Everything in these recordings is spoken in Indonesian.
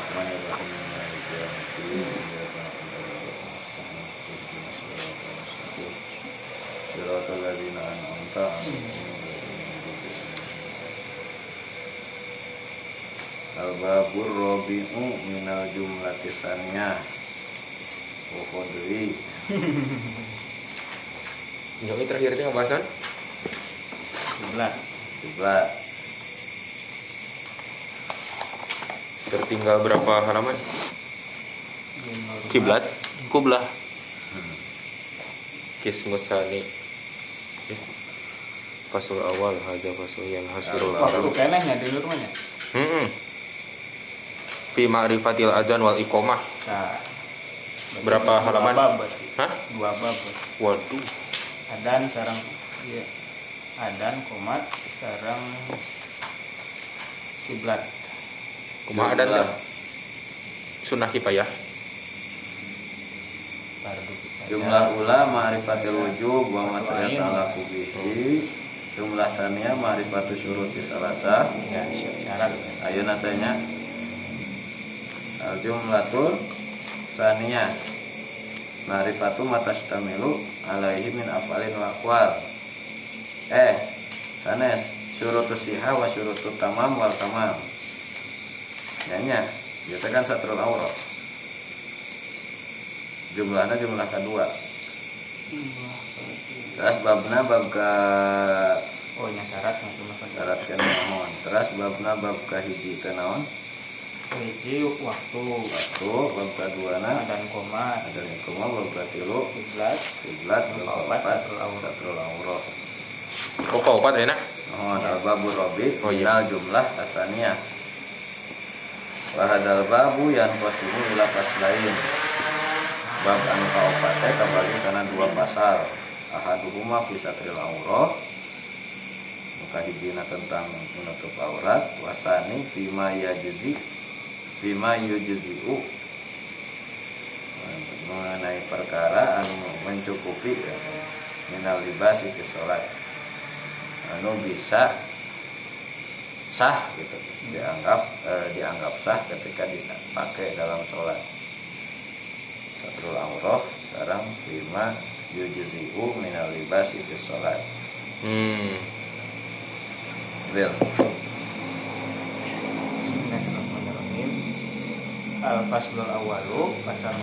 Bismillahirrahmanirrahim. Al-babur rabi'u minal jumlati saniyah. Wa qadri. Yang terakhir itu pembahasan sebelah Sebelah tertinggal berapa halaman? Kiblat, kublah. Kismus sani. Pasul awal haja pasul yang hasilul waktu alam. kenehnya dulu rumahnya Hmm. Fi ma'rifatil azan wal iqomah. nah, Berapa dua halaman? bab Hah? dua bab. Waduh. adan sarang iya adan komat sarang kiblat Kumaha teh? Sunnah fardu kifayah. Jumlah ula ma'rifatil wujub wa matriyat ala kubihi Jumlah sania ma'rifatu syuruti salasa. Ya syarat Ayo natanya Al jumlatul sania Ma'rifatu matastamilu alaihi min afalin wa aqwal. Eh Sanes Syurutu siha wa syurutu tamam wal tamam Nyanyi Biasa kan satrul aurah Jumlahnya jumlah kedua Terus babna bab ka oh nya syarat macam apa syarat kan naon. Terus babna bab ka hiji teh naon? hiji waktu Waktu bab ka duana adan komat ada nikuma bab ka tilu kiblat kiblat bab opat satrul aurah. satrul aurah. Pokok opat enak. Naon al babur rabi Oh, iya. jumlah asaniyah. Wa hadzal babu yang qasimu ila faslain. Bab anu kaopat teh kabagi kana dua pasal. Ahaduhuma fi satril aurah Maka hijina tentang menutup aurat Wasani fima yajzi Fima yujzi'u Mengenai perkara anu mencukupi ya, Minal libasi sholat Anu bisa sah gitu. Dianggap eh, dianggap sah ketika dipakai dalam sholat. Satrul aurah sekarang fima yujzi'u minal libasi fi sholat. Hmm. Bil. Bismillahirrahmanirrahim. Al faslul awalu pasal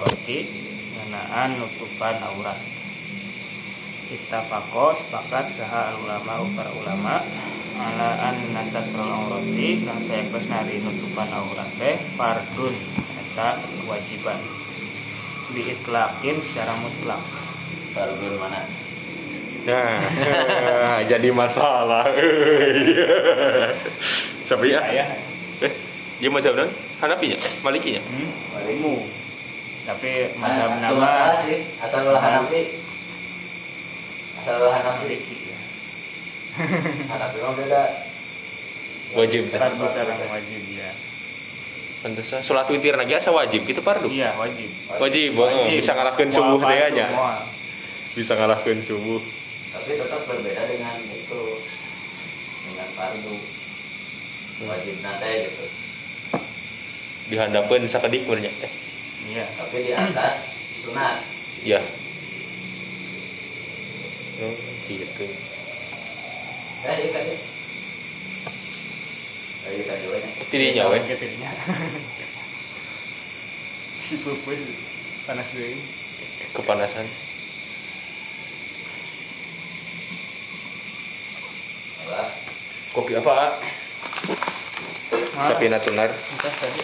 roti ngenaan nutupan aurat kita pako sepakat saha ulama para ulama ala an nasatrul aurati kang saya nari nutupan aurat teh fardun eta kewajiban diitlakin secara mutlak Fardun mana? Nah, jadi masalah. Siapa ya? Eh, dia macam mana? Hanafinya? Malikinya? hmm? walimu tapi madhab itu nama asal Hanafi ulah Hanafi Maliki ya. Hanafi mah beda Wajib. fardu sarang wajib ya Pantesan sholat witir lagi asa wajib gitu pardu. iya wajib Wajib, oh, bisa ngalahkan subuh teh nya. Bisa ngalahkan subuh. tapi tetap berbeda dengan itu dengan fardu wajib nate gitu Dihandapeun sakedik teh. iya tapi di atas sunat Ya. Oh, gitu. eh itu tadi tadi tadi Tirinya we. Ketirnya. si pupus panas deh Kepanasan. Kopi apa? A? Sapina tunar. entah tadi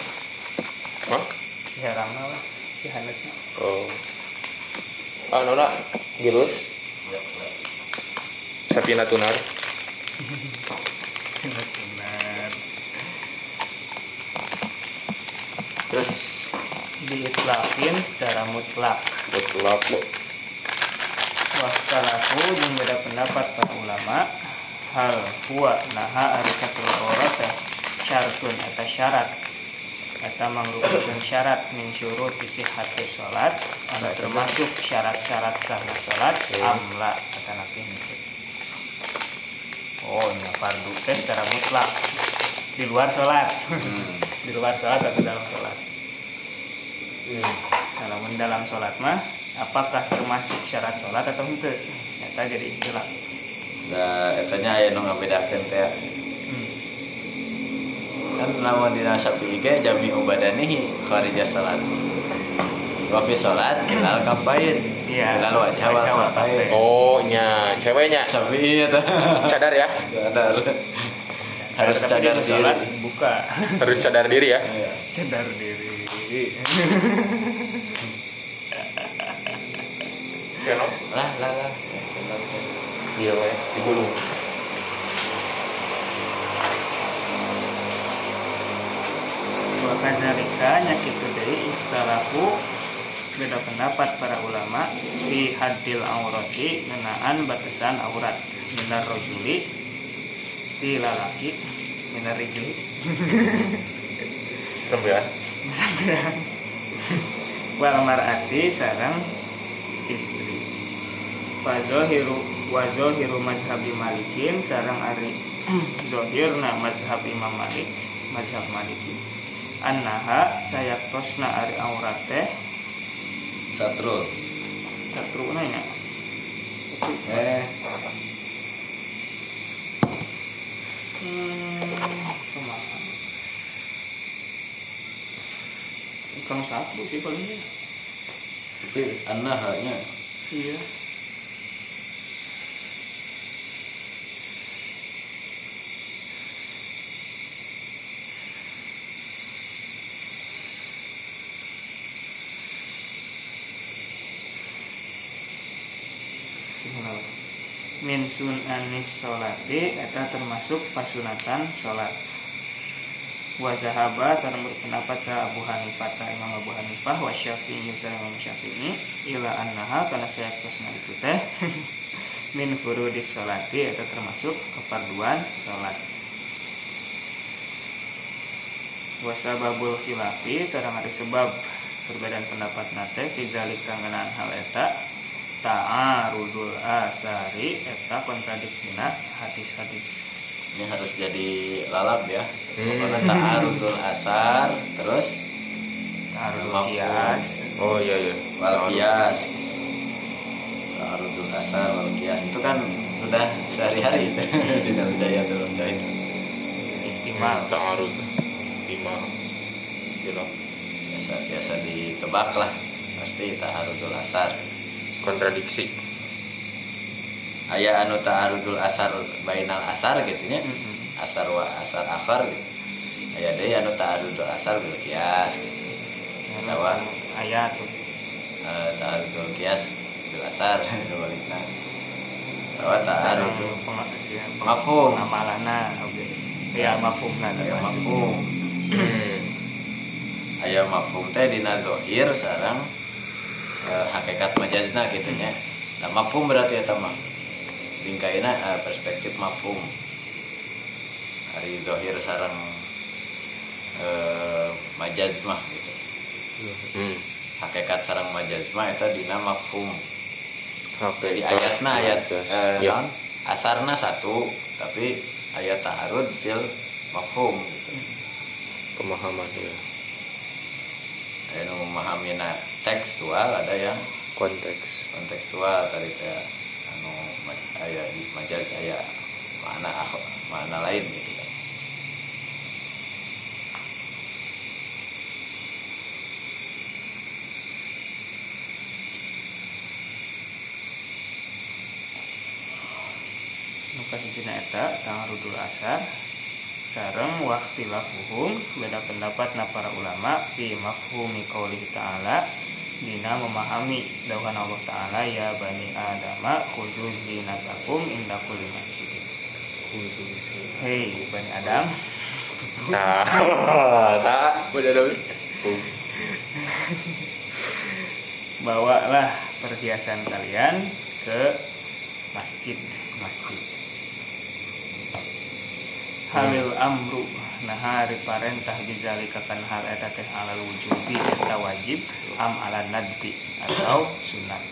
Hah? si harangna lah si hanetnya Oh. Ah, nona, gilus. Sapina tunar. benar Terus diitlakin secara mutlak. Mutlak lo. waskalahu yang beda pendapat para ulama. Hal huwa naha arisatul aurat syartun eta syarat. Eta mangrupakeun syarat min syurut sihhati salat anu termasuk syarat-syarat sahna salat amla eta napih oh nya fardu teh secara mutlak di luar sholat Hmm. di luar sholat atau dalam sholat Hmm. kalau dalam sholat mah apakah termasuk syarat sholat atau ente nyata jadi ikhtilaf Da etanya aya nu ngabedakeun teh. hmm. Kan lamun dina Syafi'i ge jami ubadanihi kharija salat. Wa fi salat ilal kafain. Iya. Ilal wal kafain. kafain. Oh, nya ceweknya Syafi'i eta. cadar ya, Cadar. Harus cadar di diri. sholat buka harus cadar diri ya. Iya. cadar diri Keno? Lah lah lah. Iya, weh, digulung. wa kazalika nyakitu deui ikhtalafu beda pendapat para ulama fi haddil aurati ngenaan batasan aurat. Minar rojuli ti lalaki minar rijli. Sampean. sampean. Wal mar'ati sarang istri. Fa zahiru wa zahiru mazhabi malikin sarang ari. Zahirna mazhab imam malik mazhab maliki. Annaha sayaktosna ari aurat Satrul. satru nanya Eh, hmm Kang satru sih palingnya tapi anah nya iya min sunanis sholati eta termasuk pasunatan sholat. Wa zahaba sareng berpendapat sa Abu Hanifah ta Imam Abu Hanifah wa Syafi'i sareng Imam Syafi'i ila annaha kana saya terusna itu teh min furudis sholati eta termasuk kefarduan sholat. Wa sababul khilafi sareng ada sebab perbedaan pendapat nate fi zalika ngeunaan hal eta ta'arudul asari eta kontradiksina hadis-hadis. Ini harus jadi lalap ya. Hmm. ta'arudul asar terus? Ta'arudul kias Oh iya iya. wal kias ta'arudul asar wal kias itu kan sudah sehari-hari. Di dalam budaya tuh ihtimal Ta'arud. Lima. Gitu. biasa biasa ditebak lah. Pasti ta'arudul asar Kontradiksi. aya anu ta'arudul asar bainal asar gitu nya Mm-mm. asar wa asar akhar gitu aya deui anu ta'arudul asar bil kias gitu. Tawa. ayat Eh, ta'arudul kias bil asar sebaliknya tawa ta'arudul Mafhum. amalana oke ya mafhumna aya termasuk. mafhum Hmm. aya mafhum teh dina zahir sareng eh, hakikat majazna gitu nya nah mafhum berarti eta mah bingkaina eh, perspektif mafhum hari zahir sareng eh, majaz mah gitu Hmm. hakikat sareng majaz mah eta dina mafhum Oke. jadi ayatna ayat eh, Ya. asarna satu tapi ayat ta'arud fil mafhum gitu Pemahaman ya. Ada yang memahami. Tekstual ada yang? Konteks. kontekstual tadi teh anu ma- aya di majaz aya makna akh- makna lain gitu. Kan Nuka hijina eta tangarudul asar sareng waktilafuhum beda pendapat na para ulama fi mafhumi qaulihi ta'ala dina memahami dauhan Allah taala ya bani adama khuzu zinatakum inda kulli masjidin. Hei bani adam. Nah, ada. bawalah perhiasan kalian ke masjid masjid halil amru nah hari parentah bizalika kan hal eta teh alal wujubi eta wajib am ala nadbi atau sunat.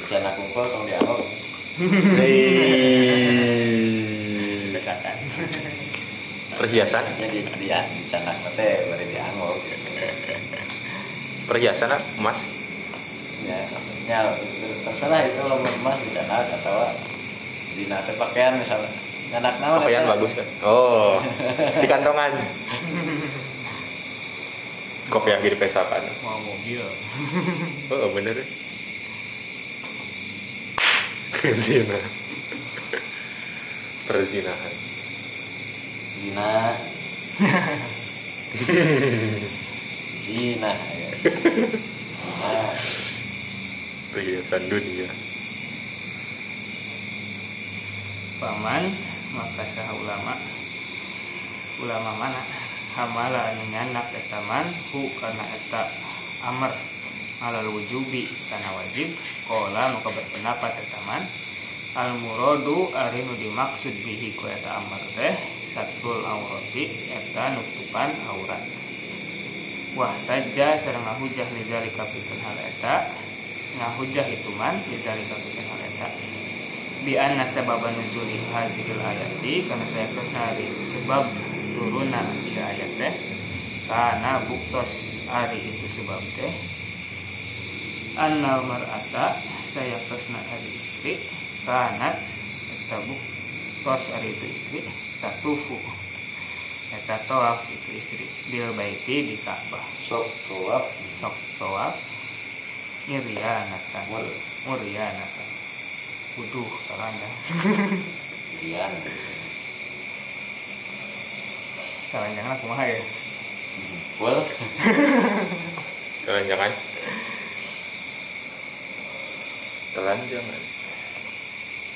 Rencana kumpul tong dialog kesakan perhiasan? Jadi dia dicanak teh bari dianggo perhiasan emas? Ya ya terserah itu lo emas dicanak atau zina teh pakaian misalnya anak naon pakaian bagus kan oh di kantongan. Kopiah di pesakan mau mobil. Oh bener ya? Zina perzinahan zina. Zina ya. zina perhiasan dunia. Paman maka ulama. Ulama mana? Hamala anu nyandak eta man hu kana eta amar alal wujubi kana wajib. Qala maka berpendapat eta man. Al muradu ari dimaksud bihi ku eta amar teh satrul aurati eta nutupan aurat. Wah tajja sareng ngahujah li zalika hal eta. Ngahujah itu man li zalika hal eta bi anna sababa nuzuli hazil ayati karena saya kesna ari sebab turuna di ayat teh. Karena buktos ari itu sebab teh. Annal mar'ata saya kesna ari istri. Kanat eta buktos ari itu istri tatufu eta tawaf itu istri bil baiti di Ka'bah sok tuap sok tawaf. Irianatan Mur. murianatan Waduh, kalanda. dian Kalanjangan aku mah ya. full telanjangan telanjangan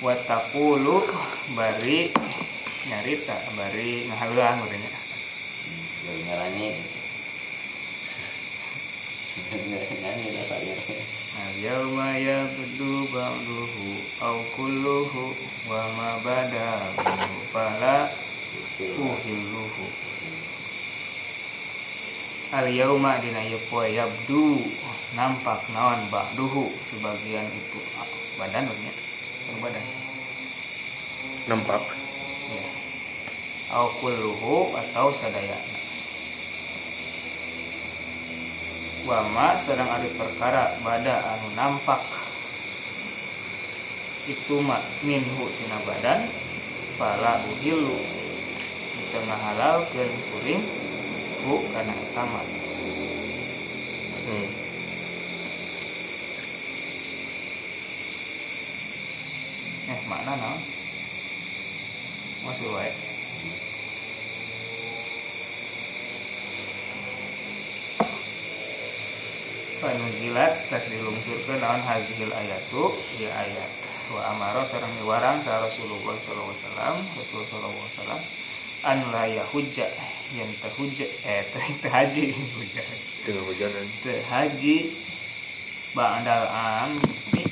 Watapulu bari nyarita bari ngahaluan urangnya. Bagi ngarani nyanyi lah saya Al yauma yabdu ba'duhu au kulluhu wa ma badahu fala uhilluhu. Al yauma dina poe yabdu nampak naon ba'duhu sebagian itu badan urangnya. Badan. nampak ya. au kulluhu atau sadayana wama sedang ada perkara bada anu nampak. Itu mak minhu tina badan fala uhilu. Di tengah halal ke kuring hu kana etama hmm. eh makna naon? Masuk wae Panuzilat tas dilungsurkeun naon hazil ayatu di ayat. Wa amaro sareng diwarang sa Rasulullah sallallahu alaihi wasallam Rasul sallallahu alaihi wasallam. An la yahujja yang tahujja eh teh teh haji dengan hujanan. Teh haji ba'dal am di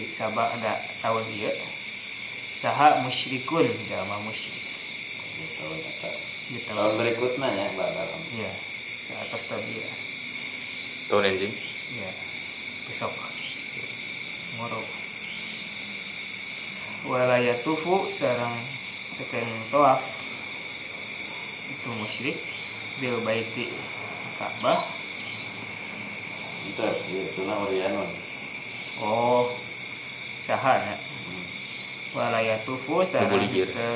di sabada tahun ieu saha musyrikun jama musyrik. Gitu kata gitu. Tahun berikutnya ya bakal ya sa atas tadi ya tahun anjing ya besok moro. Walayatufu sarang tekeng toaf itu musyrik. Bil baiti Ka'bah. Itu itu nah Orianon oh sahana walayatufu sarang Nubuligir. te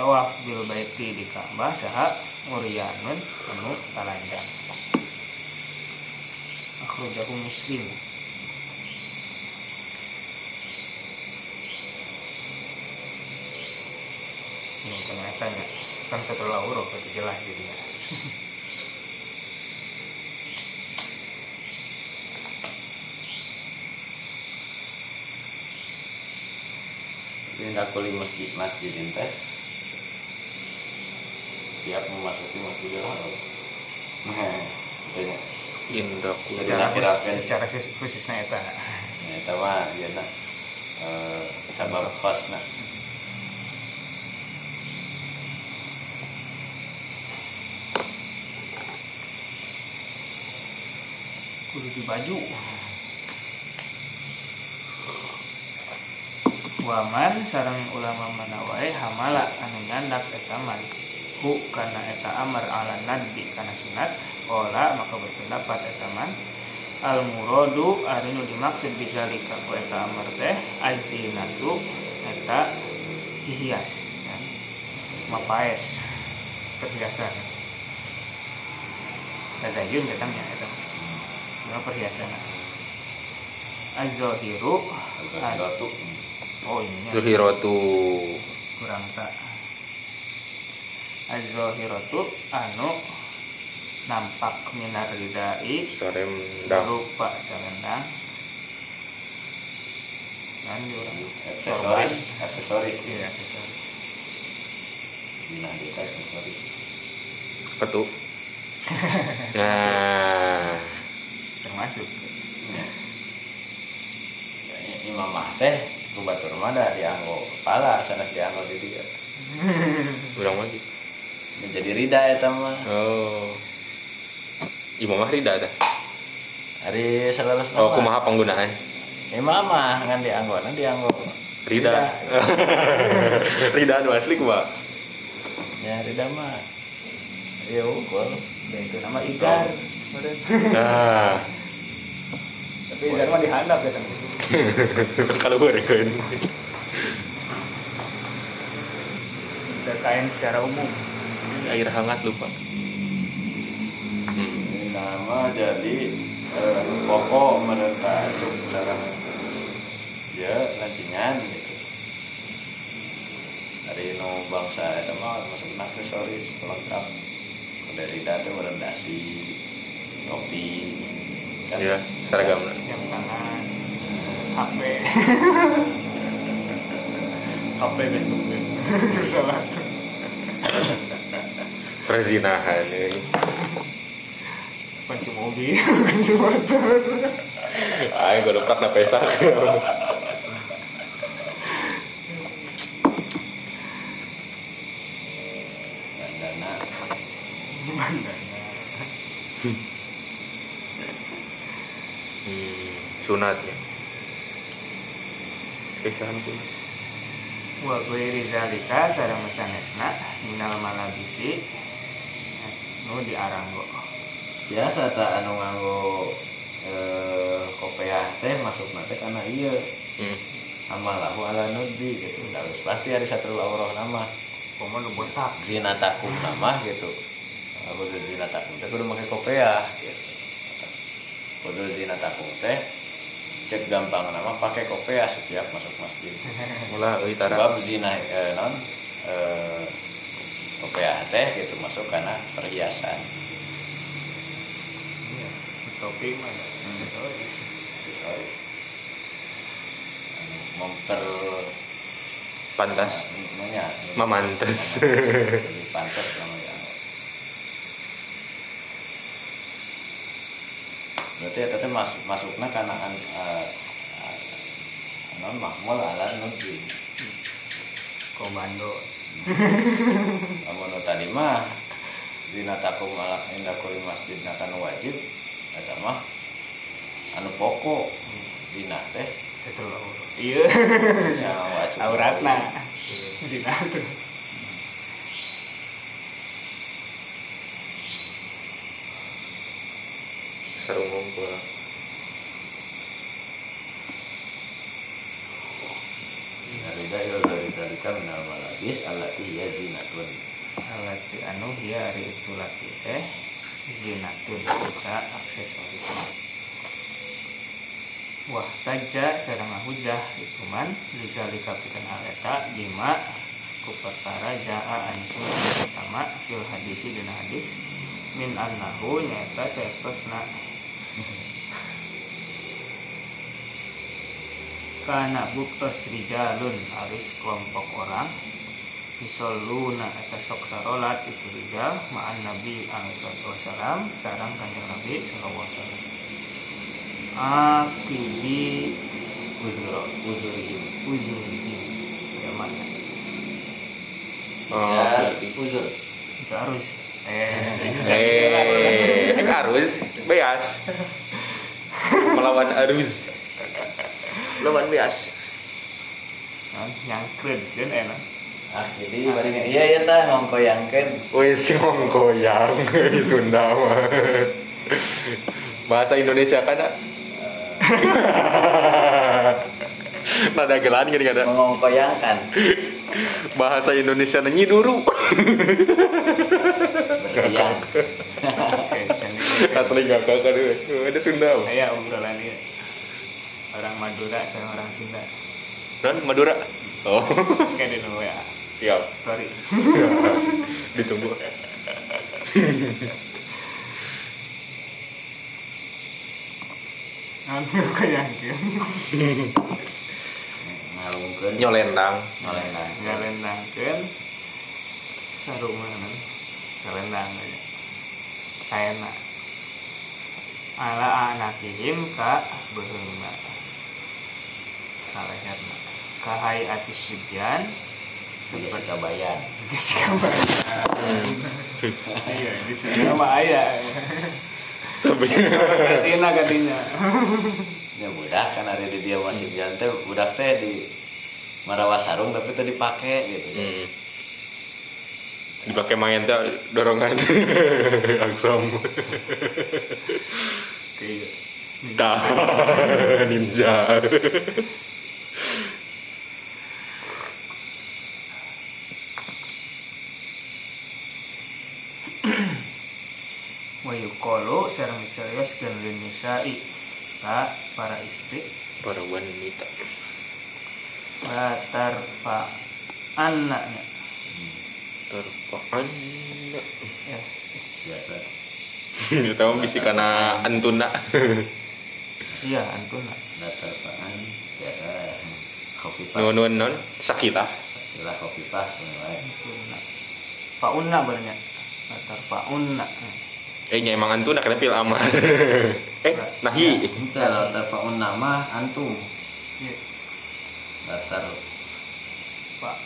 tawaf bil baiti di Ka'bah saha murianun anu talanjang akhrajahu muslim. Ini ternyata ya. Kan setelah huruf itu jelas jadinya. Tak kuli masjid masjid teh. Tiap memasuki masjidil haram nah katanya indah secara khususnya itu ya itu mah ya nak. Eh, sabab khas nak. Kudu di baju. Waman sarang ulama mana wae hamala anu nyandak eta man hu karena eta amar ala nadbi karena sunat Ola maka berpendapat eta man al muradu ari nu dimaksud bisa lika ku eta amar teh azinatu eta hias ya. mapaes perhiasan. Tazayun datangnya eta. Cuma perhiasan. Az-zahiru Al-Ghiratu. Oh ininya Zuhiratu kurang tak Az-zahiratu anu nampak minar ridai. Sarem dang berupa selendang dan diurang Aksesoris, aksesoris. iya aksesoris. Nah, itu aksesoris. Ketu Nah termasuk. Ya, Imam mah teh kubatur mah da dianggo kepala sanes dianggo di dia. Urang mah gitu. Menjadi rida eta mah. Oh. Imam mah rida dah Hari selaras Oh kumaha penggunaan Imam mah ngan dianggo na dianggo. Rida. Rida. Anu asli kumaha Ya rida mah. Ya ukur. dan itu nama igar. Nah tapi igar mah dihandap ya teman Kalau gue rekoin. Ke kain secara umum Air hangat lupa Ini nama jadi eh, pokok cuk sarang ya lancingan gitu. Dari no bangsa itu mah masuk aksesoris lengkap. Dari data merendasi topi. Kan Iya seragam. jam tangan HP. HP bentuk salah Perzinahan ya. kunci mobil kunci motor. Ayo gue doprak na pesak hmm, Sunat ya. Kisahan pun wa ghairi zalika sareng sanesna minal malabisi. Nu diaranggo biasa tak anu nganggo eh, kopiah teh masuk nanti karena iya hmm. amalahu ala nudzi gitu. Harus pasti ada satu aurah nama. Nu botak zina takum nama gitu. Aku zina takum teh kudu pakai kopiah gitu. Kudu zina takum teh cek gampang nama pakai kopiah setiap masuk masjid. Mula uitara sebab zina eh, non eh, kopiah teh gitu masuk karena perhiasan. Iya topi mah ya aksesoris aksesoris Anu, memper Pantas. Namanya. Memantas pantas namanya berarti ya tadi masuk masuknya karena an uh, non mahmul ala nudzi komando namun tadi mah dina takum ala indah kuli masjid nakan wajib eta mah anu pokok zina teh. Iya. Ya auratna. Zina tuh Sarungong gua dari dari dari dari kami nama lagi alat iya zina tuh alati anu hiya ari itu laki teh zinatun kita aksesoris. Wah taja sareng hujah itu man lijalika pikeun aleta jima ku perkara jaa anjing pertama fil hadisi dina hadis min annahu nyata saestosna kana buktos rijalun aris kelompok orang. Isoluna eta sok sarolat itu rijal ma'an Nabi alaihi salatu wasalam sarang kanjeng Nabi sallallahu alaihi wasallam. Akibi uzur uzurihim uzurihim ya mana? Oh, Ya, oke. uzur. itu harus eh Eh, eh, arus. Beas. Melawan arus. Lawan beas. Yang keren kan enak ah jadi bari iya ya tah ngongkoyangkeun Wes ngongkoyang. Sunda mah. Bahasa Indonesia kan ada. Nada gelan gini kan ada. mengongkoyangkan Bahasa Indonesia nyi duru. berlian Oke, jadi Asli gak kakak deh. Ada Sunda. saya obrolan dia orang Madura sama orang Sunda Dan Madura. Oh, kayak di dulu ya siap. story Ditunggu. anu kayakin ngalungkeun. Nyolendang. nolendang ngalendangkeun saru mana? Salendang aja kaena ala anakihim ka beheungna ka leherna ka hayati sibyan seperti kabayan. Geus kabayan. Hmm. iya di sini mah aya Sampai kasihna kadinya ya budak kan ada di dia masih jante budak teh di marawa sarung tapi tadi dipakai gitu Hmm. Dipakai main tuh dorongan aksam. kayak Dah ninja. Wayukolo sareng carios dan linisai ka para istri. Para wanita. latar pa anaknya Terpaan. ya. Biasa. Ya tahu bisi karena antuna. iya antuna. Datar paan biasa. Kopi pas Nun nun nun sakita. ilah kopi pas mulai antuna paunna banyak latar paunna Eh nya emang antuna kena pil aman. eh nahi. itu datar paun nama antum. Iya, datar. Pak.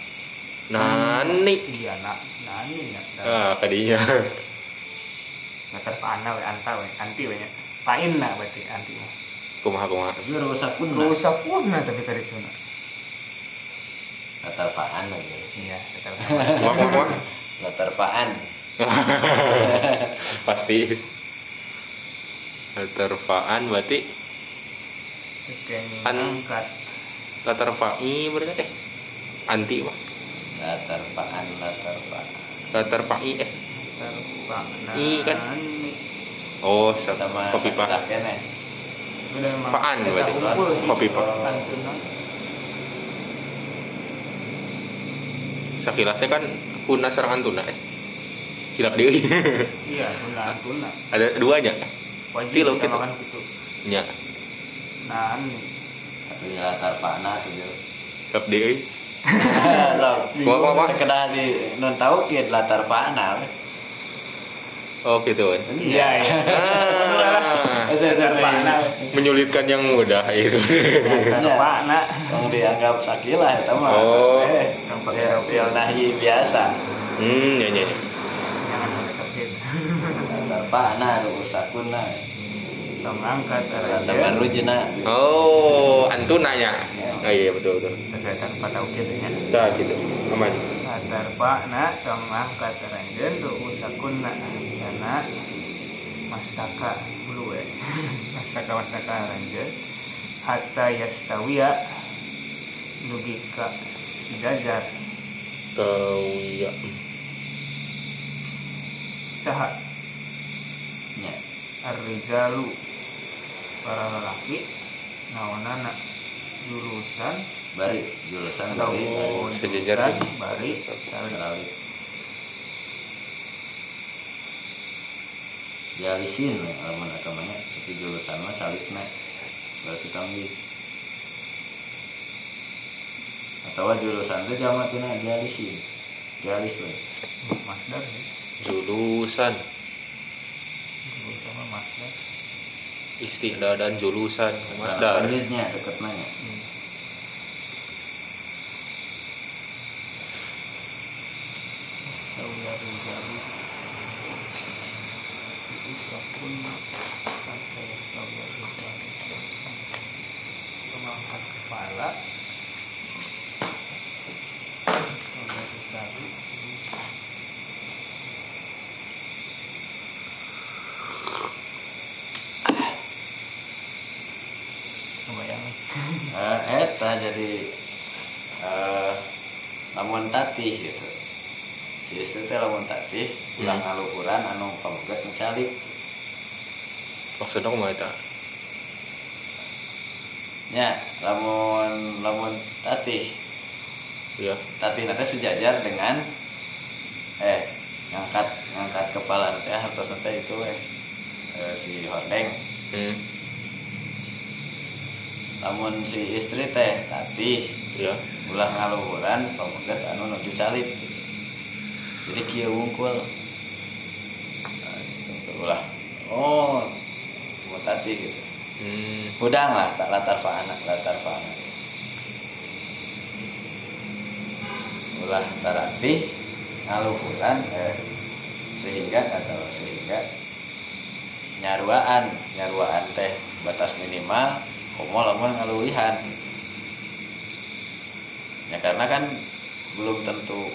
Nani. iya nak. Nani ya Ah kadinya. latar paana we anta we. Anti we nya. Painna berarti anti mah Kumaha kumaha. tapi rusak pun rusak punna tapi tadi tuna datar paan lagi iya latar Kumaha kumaha. latar paan Pasti. Terpaan berarti Kekenyi An- angkat latar fa'i berarti eh anti mah. paan Latar fa'i eh. latar I kan? Oh, sa- sama kopi pak. Paan kita berarti. Kopi pak. Sakilah teh kan punna sareng antuna eh. Kilap deui. iya tuna antuna Ada duanya. wajib Tilo kita gitu. makan gitu Nya, nani atau ya latar tuh dia kilap deui. Sok, Kumaha kumaha. kedah di non tahu kieu latar paan Oh gitu kan. iya iya Ah, menyulitkan yang mudah itu. latar Iya. paana Yang dianggap sakilah itu mah. Oh. Eh, yang ya, biasa. hmm, ya ya. Ya. jangan sampai kepin Latar paana rusakuna. tong angkat Latar aja rujuna. Oh, antunanya. Oh iya betul betul. kesehatan pada ukirnya Dah gitu. Aman. latar paana tong angkat ranjen tuh usakunna karena mastaka dulu ya mastaka mastaka ranjen hatta yastawiya logika sidajar Kau ya. arrijalu. Para lelaki naonana jurusan bari. Jurusan bari. Bari Sejajar. jurusan bari. sali Bari. dialisin alaman agamanya tapi jurusan mah calikna berarti tamis atau jurusan itu jamak tina dialisin. Dialis we masdar sih Julusan, masdar istilah dan julusan, masdar. Alisnya deket nanya Hmm. Yastawiya rijalu Usapun Hatta yastawiya rijalu Jurusan Pemangkat kepala Yastawiya nah jadi eh lamun tatih gitu. Istri teh lamun tatih ulah Hmm. ngaluhuran anu pamoget mencalik. Maksudnya kumaha eta? Nya lamun lamun tatih. Ya. Tatih nanti sejajar dengan eh ngangkat ngangkat kepala nanti hartos nanti itu eh, eh, si hordeng hmm. Lamun si istri teh tatih ya ulah ngaluhuran pamoget anu nuju calit. Jadi kieu wungkul. Nah, gitu. ulah. Oh mau tatih gitu. Hmm. udang lah tak latar fa'ana latar fa'ana ulah taratih ngaluhuran eh, sehingga atau sehingga nyaruaan nyaruaan teh batas minimal komo lamun ngaluwihan ya karena kan belum tentu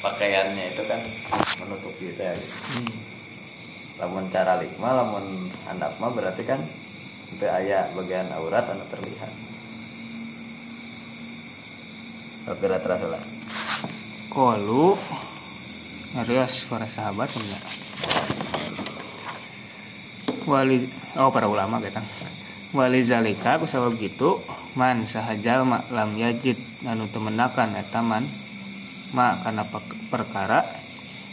pakaiannya itu kan menutupi teh Hmm. lamun cara likma lamun handap mah berarti kan itu aya bagian aurat anu terlihat. Oke, terasa lah. Kolu Ngerios para sahabat enggak? Wali Oh para ulama kita Wali zalika kusabab gitu Man sahajal mak lam yajid Anu temenakan etaman Ma karena pek- perkara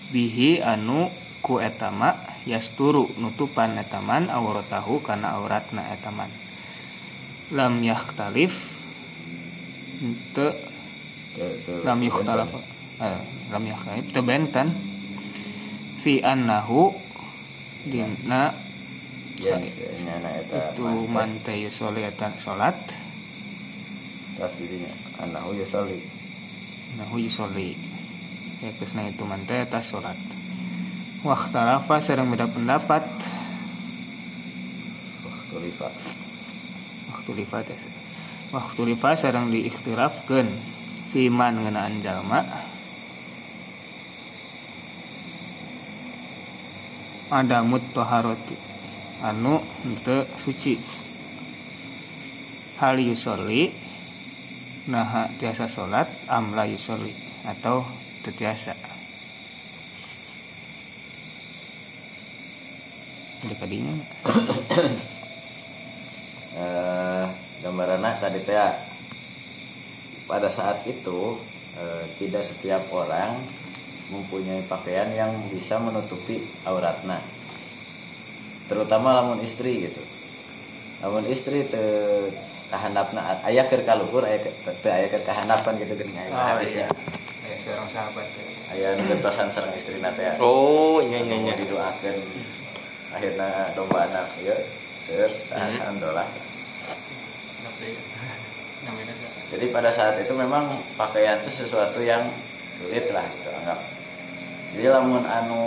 Bihi anu ku etama Yasturu nutupan etaman Auratahu karena auratna etaman Lam yakhtalif Ente lam yukhtalaf eh, lam yukhtalaf teu benten fi annahu dina salat tas dirinya. Anahu yusoli. nahu yusoli ya kesna itu mante eta salat wakhtalafa sareng beda pendapat. Waktu lipat. waktu lifa teh waktu lifa sareng diikhtirafkeun fi man ngeunaan jalma ada muttoharoti anu henteu suci. Hal yusolli naha tiasa salat amla yusolli atau teu tiasa Jadi kadinya Eh, tadi teh ya, pada saat itu eh, tidak setiap orang mempunyai pakaian yang bisa menutupi auratna terutama lamun istri gitu. Lamun istri te kahandapna aya keur kaluhur aya ke- teu aya keur kahandapan gitu geuning aya Oh, hadisnya iya. ya seorang sahabat ya. aya nu gentosan sareng istrina teh. Oh iya iya iya. didoakeun akhirna domba anak ieu seueur saha dolah jadi pada saat itu memang pakaian itu sesuatu yang sulit lah gitu anggap. Jadi lamun anu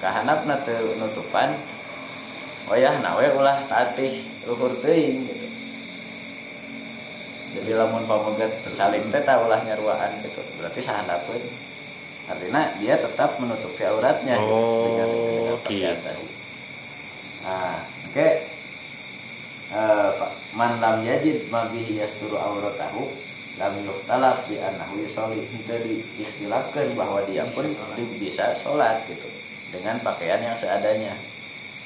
kahanapna teu nutupan oh ya nawe ulah tatih luhur teuing gitu. Jadi lamun pamoget saling teh tah ulah nyaruaan gitu. Berarti sahandapeun artinya dia tetap menutupi auratnya gitu, Oh, dengan, dengan pakaian gitu. tadi. Nah oke. Eh, Pak, man lam yajid ma bihi yasturu auratahu lam yukhtalaf bi annahu yusolli. Itu diikhtilafkan bahwa dia pun bisa sholat gitu. Dengan pakaian yang seadanya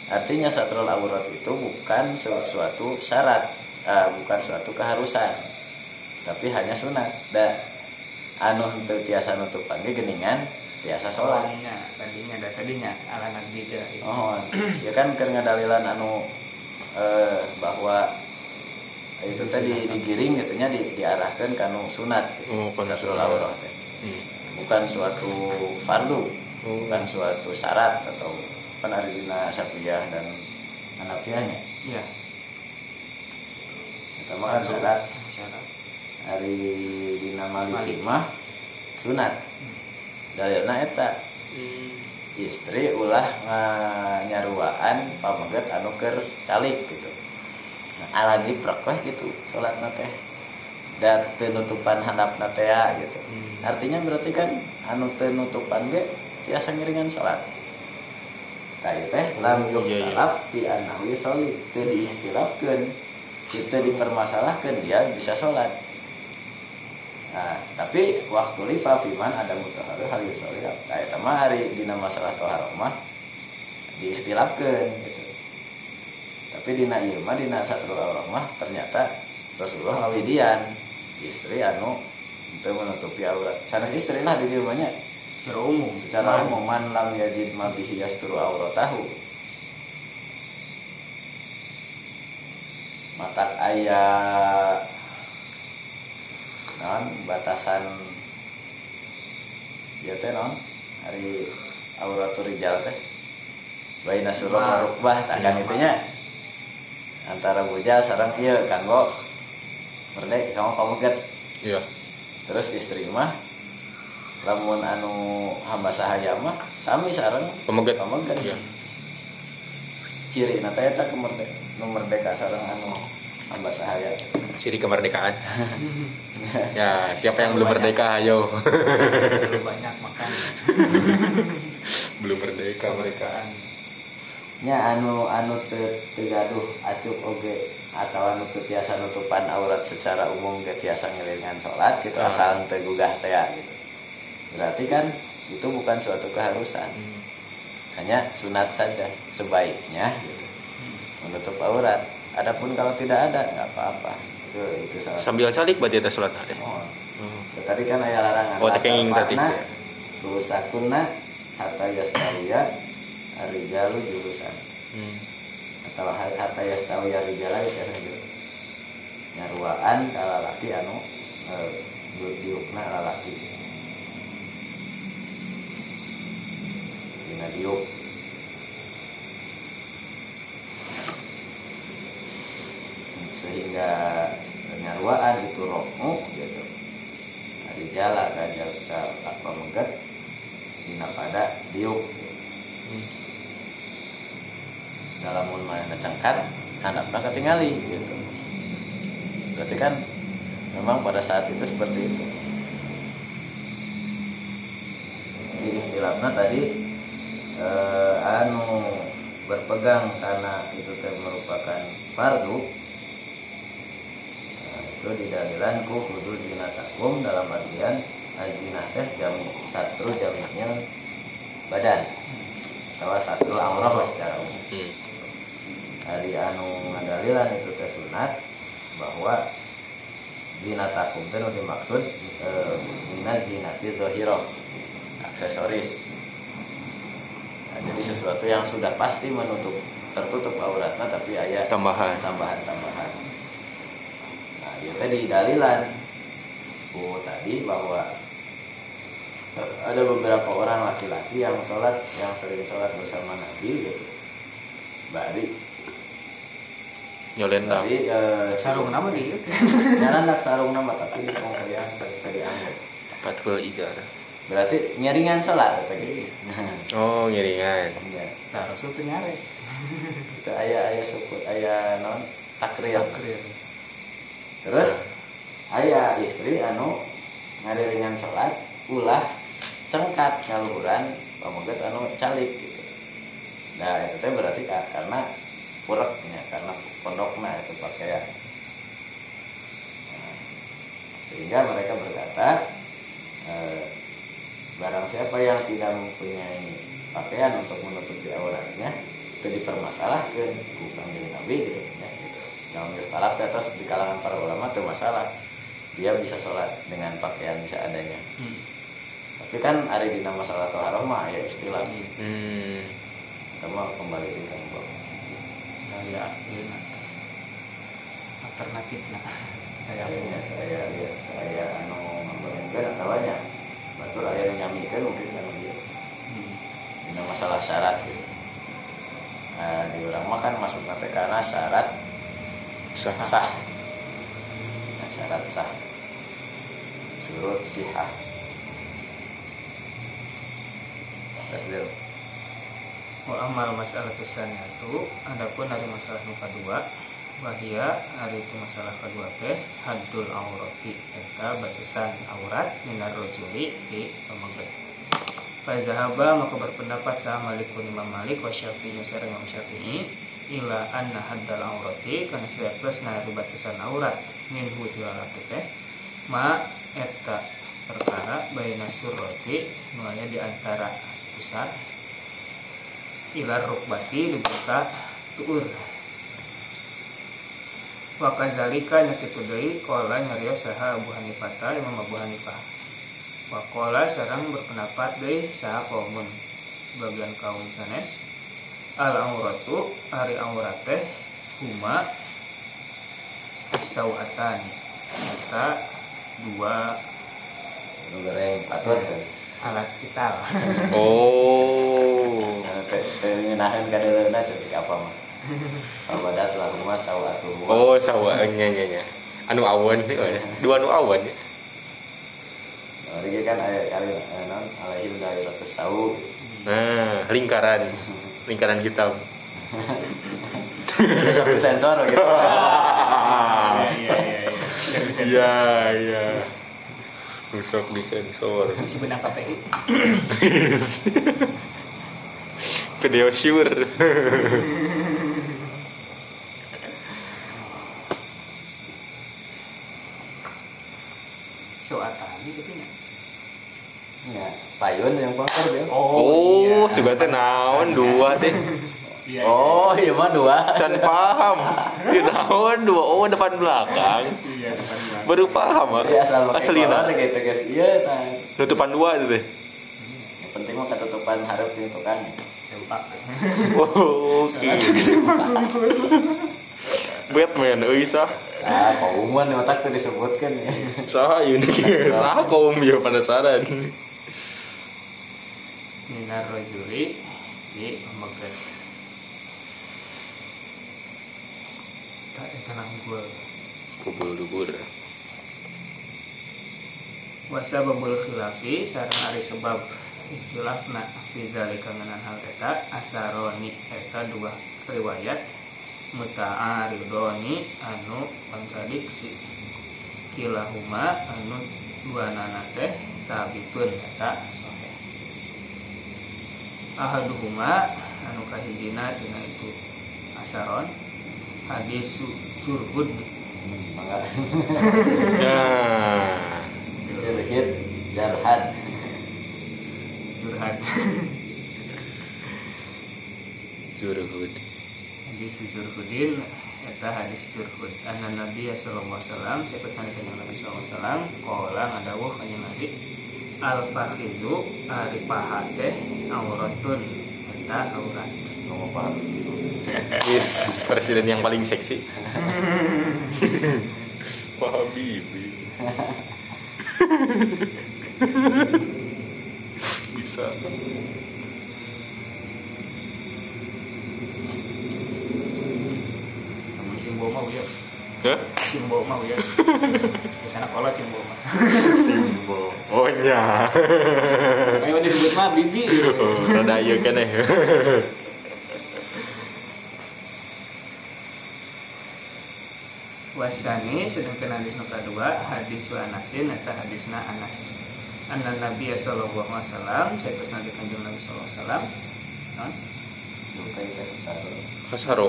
artinya satrul aurat itu bukan suatu syarat eh, bukan suatu keharusan tapi hanya sunat dan anu henteu tiasa nutupan ge geningan tiasa sholat Tadinya, tadinya, dan tadinya ala nabi itu. Oh, ya kan keur ngadalilan anu eh, bahwa itu tadi digiring gitu nya di, diarahkan kanu sunat gitu. Oh, Satrul aurat. Hmm. bukan suatu fardu Oh. bukan suatu syarat atau kan ada dina Syafiyah dan Hanafiahnya Iya. kita kan syarat Syarat. hari dina Maliki mah sunat. Dalilna eta. Hmm. istri ulah nyaruaan pameget anu keur calik gitu. Nah, alagi prokoh gitu sholat teh. Dan penutupan handap teh gitu. Hmm. artinya berarti kan anu penutupan ge tiasa ngiringan sholat teh lam iya, iya. yuktalaf fi anawi sholit teu diikhtilafkeun fi itu dipermasalahkan dia bisa sholat. Nah tapi waktu lifa fiman ada mutaharu hal yusolihah nah itu mah hari dina masalah toharoh mah diistilahkan gitu. Tapi dina ieu mah dina satrul aurah mah ternyata Rasulullah ngawidian istri anu itu menutupi aurat. Sanes istri lah di rumahnya secara umum secara umum. Man lam yajid ma bihi yasturu auratahu maka ayah non batasan ya teh non hari auratul rijal teh. Baina surah Nah. marukbah tak kan Iya, itunya antara bujal sarang iya kanggo. Merdek kamu kamu get. Iya. terus istri mah lamun anu hamba sahaya mah sami sareng Pemeget. pemeget Iya. ciri nata eta kemerdeka merdeka sareng anu hamba sahaya Ciri kemerdekaan. ya, siapa yang belum merdeka ayo. banyak makan belum merdeka mereka. kemerdekaan nya anu anu teu teu gaduh acup oge atau anu tiasa nutupan aurat secara umum ge tiasa ngelingan sholat gitu Ah. asal teu gugah teh ya, gitu berarti kan itu bukan suatu keharusan. Hanya sunat saja sebaiknya gitu. Menutup aurat. Adapun kalau tidak ada nggak apa-apa. Itu itu salah Sambil salik berarti itu sholat ada. Oh, tadi kan ayat larangan. Oh, tekenging tadi. Rusakunna hatta yastawiya arijalu jurusan. Hmm. atau hatta yastawiya rijala itu saja nyaruaan kalau laki anu eh, diukna lalaki dina diuk sehingga penyaruaan itu rohmu gitu. Di jala kan ke apa megat dina pada diuk dalam mun mana cengkat handapna ketingali gitu. Berarti kan memang pada saat itu seperti itu. Jadi tadi eh, anu berpegang karena itu teh merupakan fardu. Nah, itu didalilan ku kudu zinatakum dalam artian azina teh jam satu jamnya badan. Atau satu amroh secara umum. Hari anu ngadalilan itu teh sunat bahwa teh nu dimaksud e, minat zinati zohiro aksesoris Nah, jadi sesuatu yang sudah pasti menutup tertutup auratnya tapi ayah Tambahan. tambahan-tambahan nah dia tadi dalilan oh tadi bahwa eh, ada beberapa orang laki-laki yang sholat yang sering sholat bersama Nabi gitu bari Nyolendang. bari eh, sarung nama di Jangan nak sarung nama tapi mau kalian tadi anggur. Fathul ijarah. Berarti nyaringan sholat tadi. Nah, Oh, ngiringan. ya. nah rasul tuh nyare Itu ayah ayah sukut ayah non takrir. Takrir. Terus ayah istri anu ngariringan sholat ulah cengkat ngaluhuran pamoget anu calik gitu. Nah itu teh berarti ka- karena pureknya karena pondoknya itu pakaian. Nah, sehingga mereka berkata eh, barang siapa yang tidak mempunyai pakaian untuk menutupi auratnya itu dipermasalahkan bukan jadi nabi gitu ya gitu. dalam istilah atas di kalangan para ulama itu masalah dia bisa sholat dengan pakaian seadanya Hmm. tapi kan ada di nama salah toharoh mah ya istilah Hmm. kita mau kembali di kampung Nah, ya, ini alternatif nah. Kayak lihat saya anu membayangkan atau banyak betul ayah nyamikan mungkin kan dia hmm. ini masalah syarat gitu. Nah, di orang mah kan masuk nanti karena syarat Sah. sah. Nah, syarat sah. Surut sihah. Tasdil. Wa amal masalah itu adapun dari masalah muka dua bahia hari itu masalah kedua teh haddul aurati eta batasan aurat minar rojuli di pemegat Fazahaba maka berpendapat sah Malik pun Imam Malik wa Syafi'i sareng Imam Syafi'i ila anna haddal aurati kana plus na batasan aurat min alat teh ma eta perkara baina surroti mulanya di antara pusat ila rukbati dibuka tuur wakazalika nyakitu deui qala nyarios saha Abu Hanifah Imam Abu Hanifah. Wakola sarang berpendapat deui saha kaumun sebagian kaum sanes al auratu hari aurat teh huma sawatan. Eta dua nu goreng patut. alat vital. Oh. ngeunaheun kadeuleuna ceuk apa mah Abadat lah rumah sawatu Oh, sawa nya nya nya. Anu awan sih, oh, ya. dua anu awan ya. Lagi kan ayat kali eh, non alaihim dari ratus sawu Nah, lingkaran. Lingkaran hitam. besok sensor gitu iya iya iya iya. Rusok disensor. si benang KPI Video sure. soatan gitu nya ya payun yang pangkar dia Oh, sebenarnya naon dua teh. iya oh iya mah dua Can paham. Di naon dua oh depan belakang. iya depan belakang Baru paham ah. Jadi asal pakai Aslina. gitu iya tah Nutupan dua itu teh. yang penting mah ketutupan harap itu kan sempak Oh, Oke. Batman euy sah. ah kauman di otak tuh disebutkan ya Saha ieu nih? Saha kaum ya penasaran. minar rajuli di pemegat tak tenang gue Kubur-kubur. wasa babul khilafi sareng ari sebab istilahna fi zalika ngeunaan hal eta asaroni eta dua. Riwayat muta'aridoni anu kontradiksi. Kilahuma anu dua nana teh sabitun eta sahih ahaduhuma anu kahijina dina itu asaron hadis surhud. Mangga Nah. jarhad. Curhat Zurhud. Hadis surhudin eta hadis surhud anna nabi sallallahu alaihi wasallam siapa kana nabi sallallahu alaihi wasallam qala ngadawuh kanjeng nabi al fakhizu ari paha teh auratun eta aurat ngomong paham Yes, presiden yang paling seksi. Pak Habibie. Bisa. namun simbo mah wios Hah? simbo mah wios kana kola simbo mah Simbo. Oh nya. ayo disebut mah bibi Oh, rada ieu kan eh. wasani sedangkan hadis nu kadua hadis wa anasin eta hadisna anas anna nabi sallallahu alaihi wasallam saya pesan di kanjeng nabi sallallahu alaihi wasallam non bukan kasih satu Kasaro.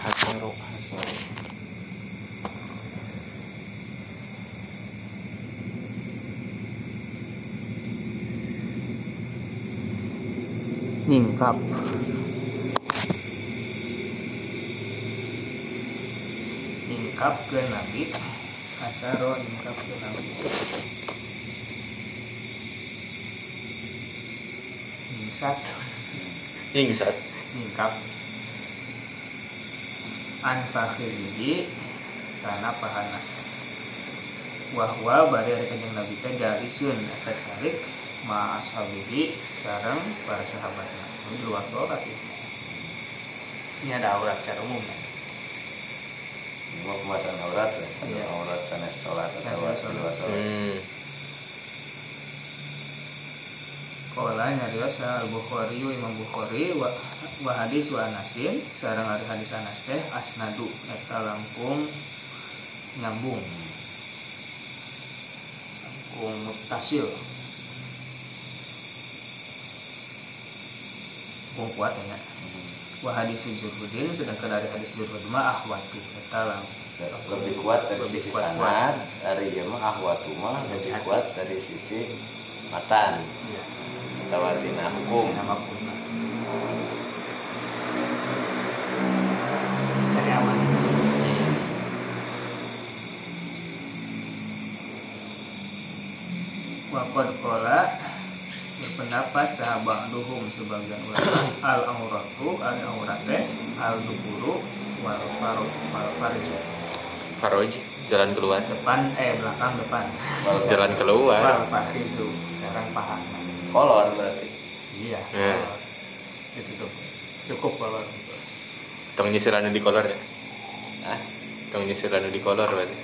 Nyingkap. Nyingkap ke nabi. Asaro nyingkap ke nabi. Nyingsat. Ingsat. nyingkap anfakhirihi karena pahana wahwa bari ada kanjeng nabi teh jalisun eta sarik ma ashabihi sareng para sahabatnya ini di luar sholat itu ini ada aurat secara umum ya. ini mah pembahasan aurat ya Iya. aurat sanes sholat atau sholat. luar sholat Hmm. Kala nyarios al Bukhari Imam Bukhari wa, wa hadis wa anasin. Sareng ari hadis anas teh asnadu eta langkung nyambung. Langkung mutasil. Hukum kuat ya. Wa hadis Zurhudin sedangkan dari hadis Zurhud mah ahwatu eta lah lebih kuat dari Lebih sisi kuat, sanad dari ieu mah ahwatu mah lebih kuat dari sisi matan. Iya dina hukum cari aman. Wakot kola berpendapat sahabat duhum sebagian ulama. Al auratu al aurate al duburu wal faru wal farj Faroj jalan keluar. Depan eh belakang depan. Wal- jalan keluar. Wal fasizu sarang paha kolor berarti. Iya Ya. itu tuh cukup kalau tong nyisiran di kolor ya? Ah tong nyisiran di kolor berarti.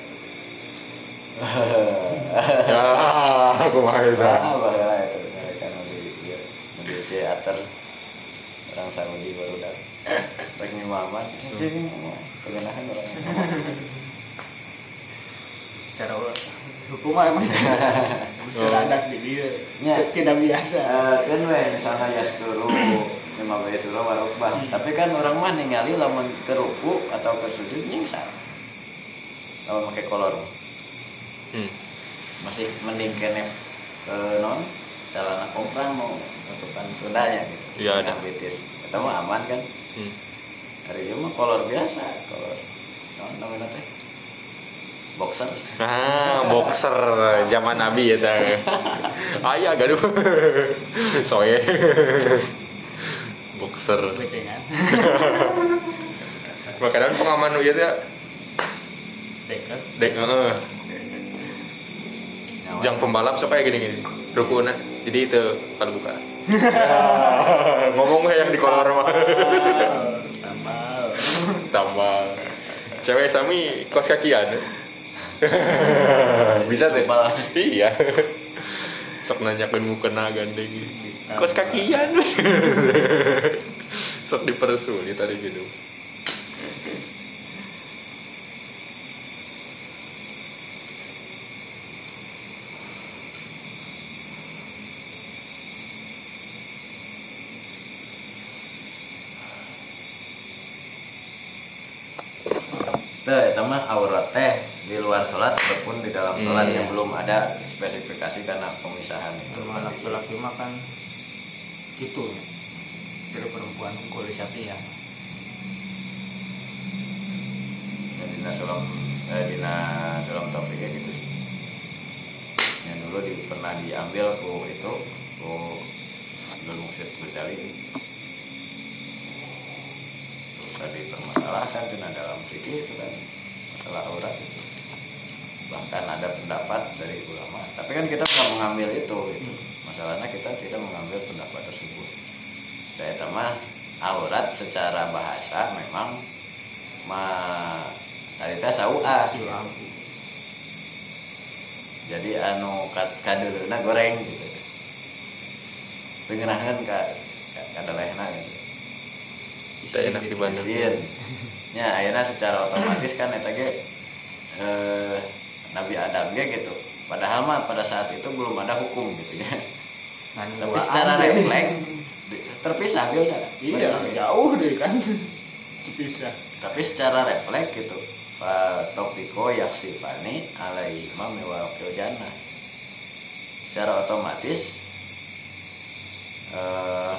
Ya aku mah ah bahaya itu mereka nu di di teater. Orang Saudi baru dah rek ni Muhammad kegenahan orang secara hukum emang secara adat di dia Ya. tidak biasa. Eh, kan we misalnya ya suruh lima warokbah tapi kan orang mah ningali lamun kerupu atau kesujud nyingsar. Lamun pakai kolor. Hmm. masih mending kene eh, non celana komprang mau tutupan sundanya gitu. Iya, ada. Betis. Mah aman kan? Hmm. hari ini mah kolor biasa kolor. Non namanya teh boxer Ah, boxer zaman Nabi ya teh. Ayah gaduh. Soye. boxer. becengan Makanan pengaman ieu teh dekat dek. Nyawa. Jang pembalap supaya gini-gini. Rukuna. Jadi itu kalau buka. Ngomong yang di kolor mah. tambah Tambah. Cewek sami kos kakian. Bisa teh. Sumpah. Iya. Sok nanyakeun mukena gandeng. Kos kakian. Sok dipersulit tadi gitu. Tuh, itu mah aurat teh di luar sholat ataupun di dalam sholat Hmm. yang belum ada spesifikasi karena pemisahan itu. Rumah laki-laki mah kan gitu. Dari perempuan kulit sapi ya. Ya, dina sulam eh, dina sulam topik kayak gitu. Yang dulu di, pernah diambil ku itu ku Abdul Muksid Ghazali. Bisa dipermasalahkan karena dalam fikih itu kan masalah aurat itu. Bahkan ada pendapat dari ulama. Tapi kan kita nggak mengambil itu. Gitu. Masalahnya kita tidak mengambil pendapat tersebut. Saya mah aurat secara bahasa memang ma tadi teh saua Iya. jadi anu kad kadeuleuna goreng gitu pengenahan ka ka- kadelehna gitu Kita enak di Bandung. Isin. nya ayeuna secara otomatis kan eta ge eh, Nabi Adam ge gitu padahal mah pada saat itu belum ada hukum gitu ya Nah, tapi duaan secara deh. refleks di- terpisah gitu Iya, jauh deh kan. Bisa. tapi secara refleks gitu Pak Topiko yaksifani alai imam wakil jannah otomatis eh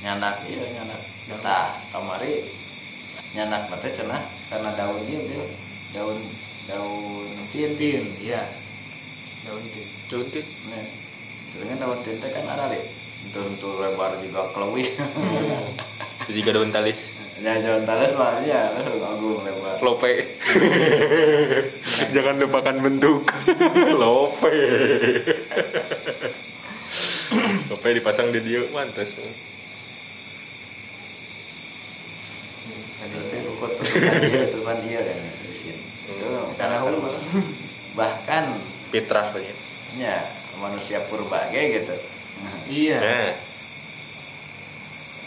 nyanak iya nyanak tah kamari nyanak mate cenah karena daun ieu dia daun daun tin Tin, iya. Daun tin. Tuntit. nah sebenarnya daun tin kan ada deh untuk lebar juga kelewih Jika daun talis. ya daun talas mah ya agung lebar Lope. Jangan lupakan bentuk. Lope. Lope dipasang di dia mantas. dia dia kan di sini itu karena Karena bahkan Fitrah banyak. ya manusia purba ge gitu Iya. Nah,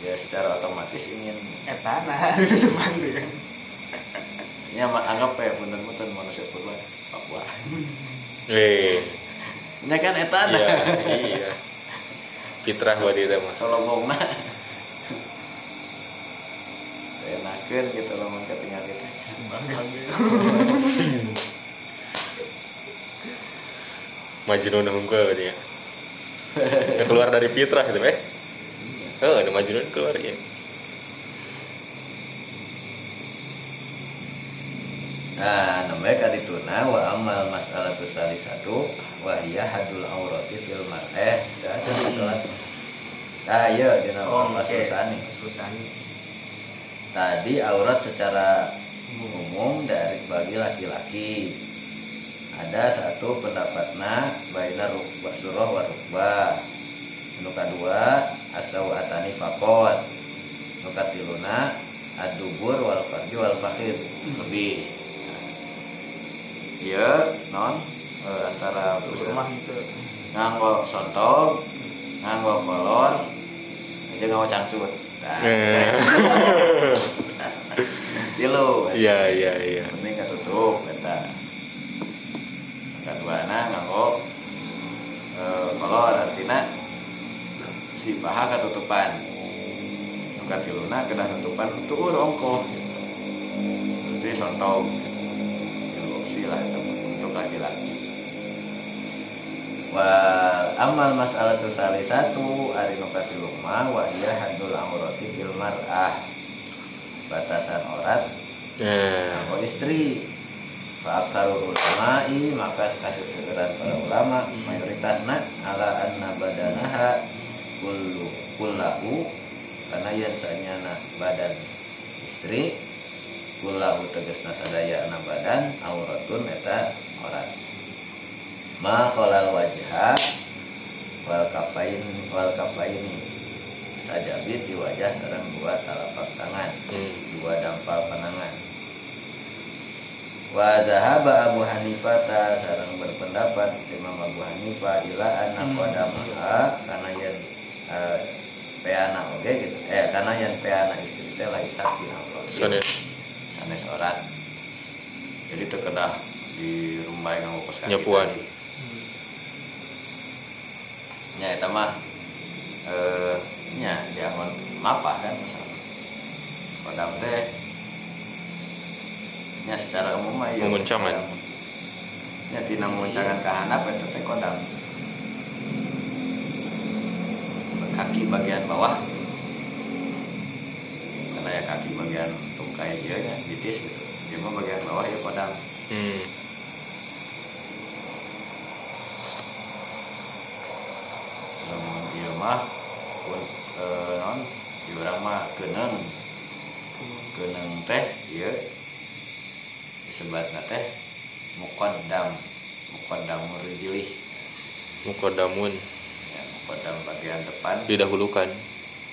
ya secara otomatis ingin Etana itu tuh kan. ya anggap ya bener-bener manusia purba Papua eh, ya kan etana iya, iya fitrah buat dia mah solobong mah enakan gitu loh mau ketinggal kita Majnun ke dia ya. keluar dari fitrah gitu eh? Iya. Oh ada Majnun keluar ya Nah, namanya kadituna wa amal masalah tusali satu wa hiya hadul aurati fil mar'eh dah jadi kelas. Ah iya di Oh. Susani. Susani. Tadi aurat secara umum dari bagi laki-laki. Ada satu pendapatna baina rukbah surah wa rukbah. Nu kadua asau atani fakot. Nu katiluna ad-dubur wal farji wal fakhir. Lebih. Iya, non eh, antara Rumah itu. nganggo sontol, nganggo kolor, aja nganggo cangcut. Nah, Eh. Kilo. Iya, iya, iya. penting ketutup eta kaduana nganggo eh, kolor artinya si paha ketutupan nu katiluna kena tutupan tuur ongko jadi sontong itu untuk laki-laki wal amal masalah sali satu ari nu katiluma wa iya hadul amroti fil mar'ah. Batasan orat Nah, Kalau istri. Fa'aksarul ulama'i Maka kesegeran para ulama Mayoritasna Ala anna badanaha Kullu Kullahu Karena yang sanyana badan Istri Kullahu tegesna sadaya na badan Auratun eta orat Ma kholal wajah Wal kafain Wal kafaini. Sajabit di wajah Serang dua telapak tangan hmm. dua dampal panangan wa zahaba Abu Hanifah ta sareng berpendapat Imam Abu Hanifah ila anna qadamaha kana yen eh, peana oge gitu eh kana yen peana istri teh laisat di Soalnya sanes orat jadi teu kedah di rumah yang kos kaki Nyapuan. tadi. nya eta mah eh nya diangon mapa kan misalnya kodam teh nya secara umum mah ieu Memuncangan. kodam. nya tina memuncangan ka handap eta teh kodam kaki bagian bawah karena ya kaki bagian tungkai ieu nya bitis gitu. Dia mah bagian bawah ya kodam hmm. namun ieu mah pun eh, non di urang mah keuneng keuneng teh ieu disebatna teh muqaddam muqaddam rijlih Mukodamun. Ya muqaddam bagian depan. Didahulukan.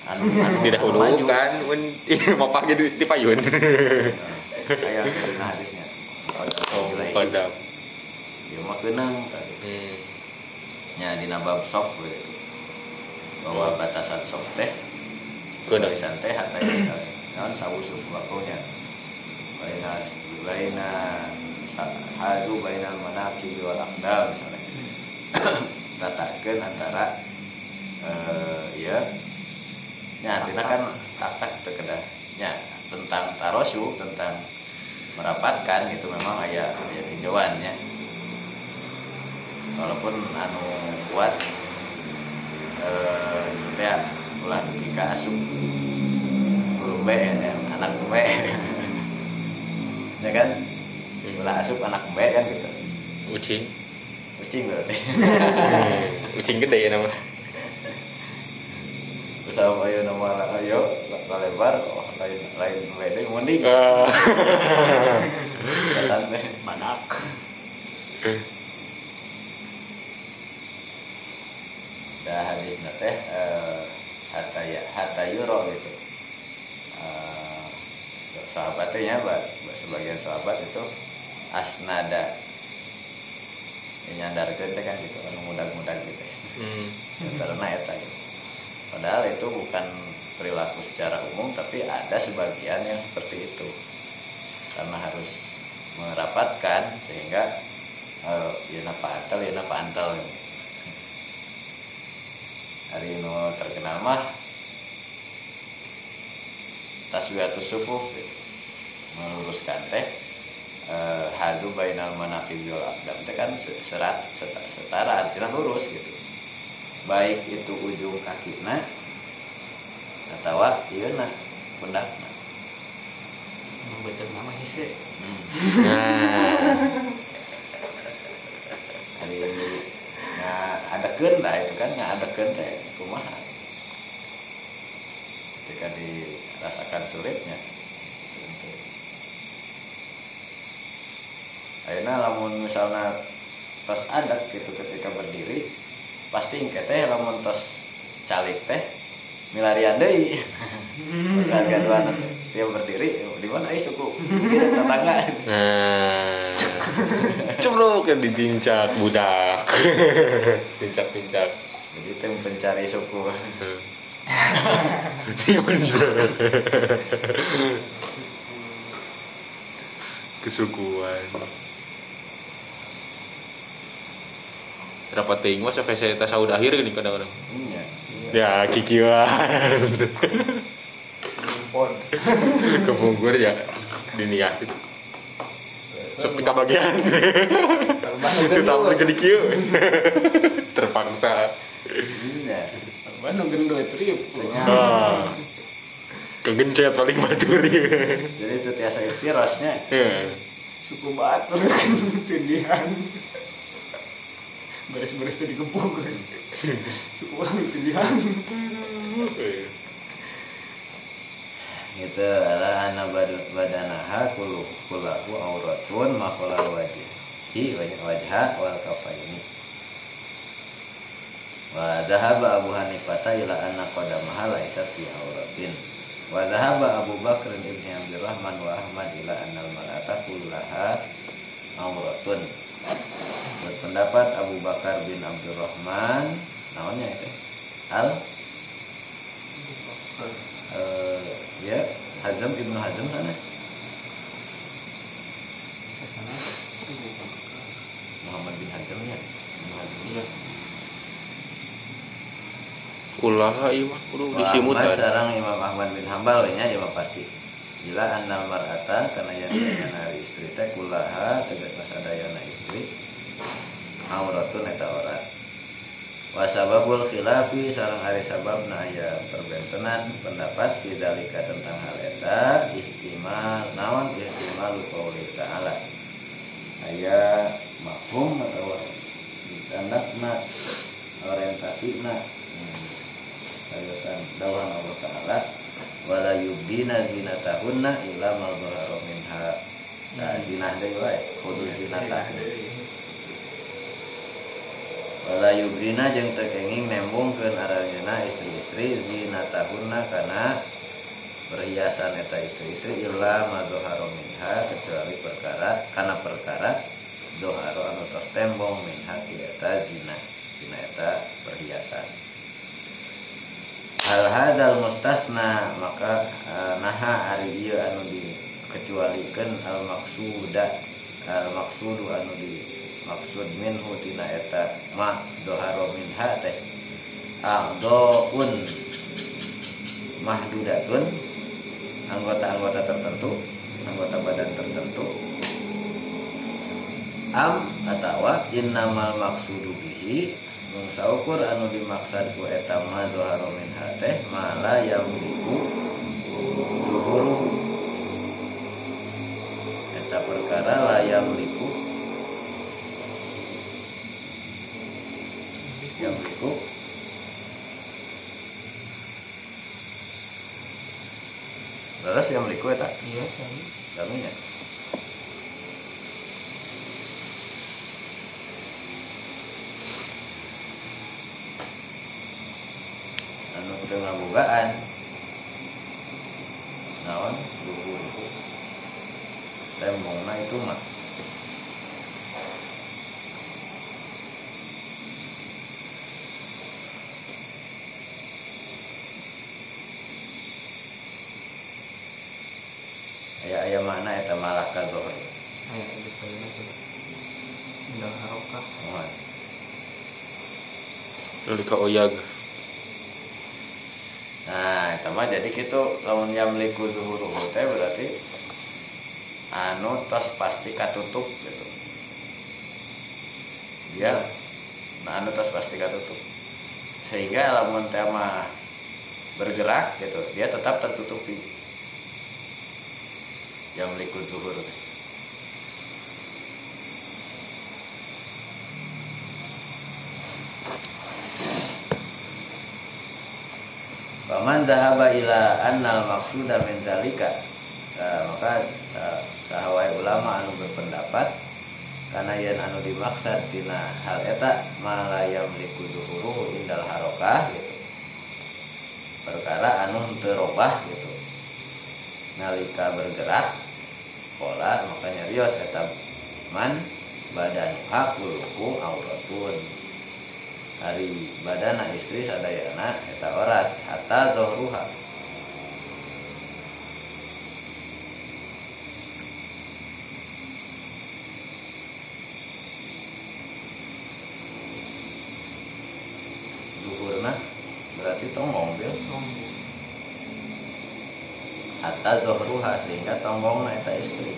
Anu anu Didahulukan mun mapa gitu di payun. kayak keuneng hadisnya Oh, rijlih. mukodam. ieu mah keuneng tadi Hmm. nya dina bab soft bahwa batasan soft teh Keuneng. batasan teh hatta ya sekali naon sawusuf wakonya baina baina hadu baina manaqib wal aqdam misalnya tatakeun antara eh ya nya artinya kan kakak teu kedah nya tentang tarosu tentang merapatkan itu memang aya aya tinjauannya walaupun anu kuat eh itu teh ulah jika asup guru B ya, anak B. Ya kan? Ulah asup anak B kan gitu. Ucing. kucing berarti. Ucing gede ya nama. Bersama ayo nama ayo lebar oh, lain lain B deh mending Ah. setan teh Badak. dah habis teh eh, hatta ya euro gitu Eh, sahabatnya buat sebagian sahabat itu asnada ya, nyandarkeun teh kan gitu anu mudag-mudag gitu Hmm. karena eta gitu. Padahal itu bukan perilaku secara umum tapi ada sebagian yang seperti itu karena harus merapatkan sehingga eh, ya napa antal ya napa antal gitu. hari ini terkenal mah taswiyatus sufuf gitu. meluruskan teh eh, hadu bainal teh kan se- serat seta- setara artinya lurus gitu baik itu ujung kakina atau ieu na pundakna betul nama hise nah. Hari ini nah ada lah itu kan nggak ada teh kumaha. Ketika dirasakan sulitnya. Akhirnya lamun misalnya tos adat gitu ketika berdiri pasti engke teh lamun tos calik teh milarian deui. Milarian dua dia berdiri di mana ai suku? Tetangga. Nah. Kan dipincak budak. Pincak pincak jadi teh pencari suku. Diunjuk. kesukuan rapat ting mas sampai saya udah akhir gini kadang-kadang. Iya ya kikiwan pon kepungkur ya diniatin. Seperti kebagian tetap jadi kieu terpaksa. Iya. Mana gendut trip. Ah. Kegencet paling batur. Ya jadi itu tiasa iftirasnya Ya. suku batur tindihan beres-beres tadi kepung suku orang tindihan gitu ala ana bad- badanaha kulu kulahu auratun makola wajhi wajh wajha wal kafaini. Wa dhahaba Abu Hanifah ila anna qadamaha laysat fi auratin. Wa dhahaba Abu Bakr ibn Abdurrahman wa Ahmad ila anna al mar'ata kullaha auratun berpendapat Abu Bakar bin Abdurrahman namanya itu. Al? Eh, ya Hazm ibnu Hazm sana. Muhammad bin Hazm ya. Iya. Kulah iya kudu disimut sarang Imam Ahmad bin Hambal ya mah pasti Bila annal mar'ata karena yang hari istri teh kulaha tegasna sadayana istri auratun eta aurat wa sababul khilafi sareng ari sababna aya perbentenan pendapat fidalika tentang hal eta ihtimal naon ihtimal qauli ta'ala. Aya mafhum atau ditandakna orientasina. Sayusan dawan Allah Ta'ala wala yubdina zinatahunna illa ma dhahara minha. Nah zinah deui wae kudu zinatah. wala yubdina jeung teu kenging nembungkeun aranjeuna istri-istri zinatahunna kana perhiasan eta istri-istri illa ma dhahara minha kecuali perkara kana perkara doharo anu tos tembong minha eta zina zina eta perhiasan hal hadal mustasna maka eh, naha ari ieu anu dikecualikeun al maksuda al maksudu anu di maksud minhu tina eta ma doharo minha teh. A'dhaun mahdudatun anggota-anggota tertentu anggota badan tertentu. Am atawa innamal maksudu bihi saukur anu dimaksud ku eta ma zoharo min hateh mala yamliku zuhuru eta perkara la yamliku yamliku Terus yamliku eta? Iya sami kaminya anu teu ngabogaan naon luhur tembongna itu mah aya aya mana eta malah ka zohri ayo gitu ya coba indah harokah Mohon. Lalu ka oyag. Nah, itu mah jadi gitu lamun yamliku zuhuru teh berarti anu tos pasti katutup gitu dia nah anu tos pasti katutup sehingga lamun tema bergerak gitu dia tertutupi jam likut zuhur. Paman zahaba ila annal maksuda min zalika. Nah, maka sahawai ulama anu berpendapat karena yang anu dimaksud tina hal eta malayam likuduhuru indal harokah gitu perkara anu terobah gitu. Nalika bergerak pola makanya rios eta man badan hakuluku auratun. Hari badana istri sadayana eta orat hatta zohruha zuhurna berarti tong mobil zohruha sehingga tonggong eta istri.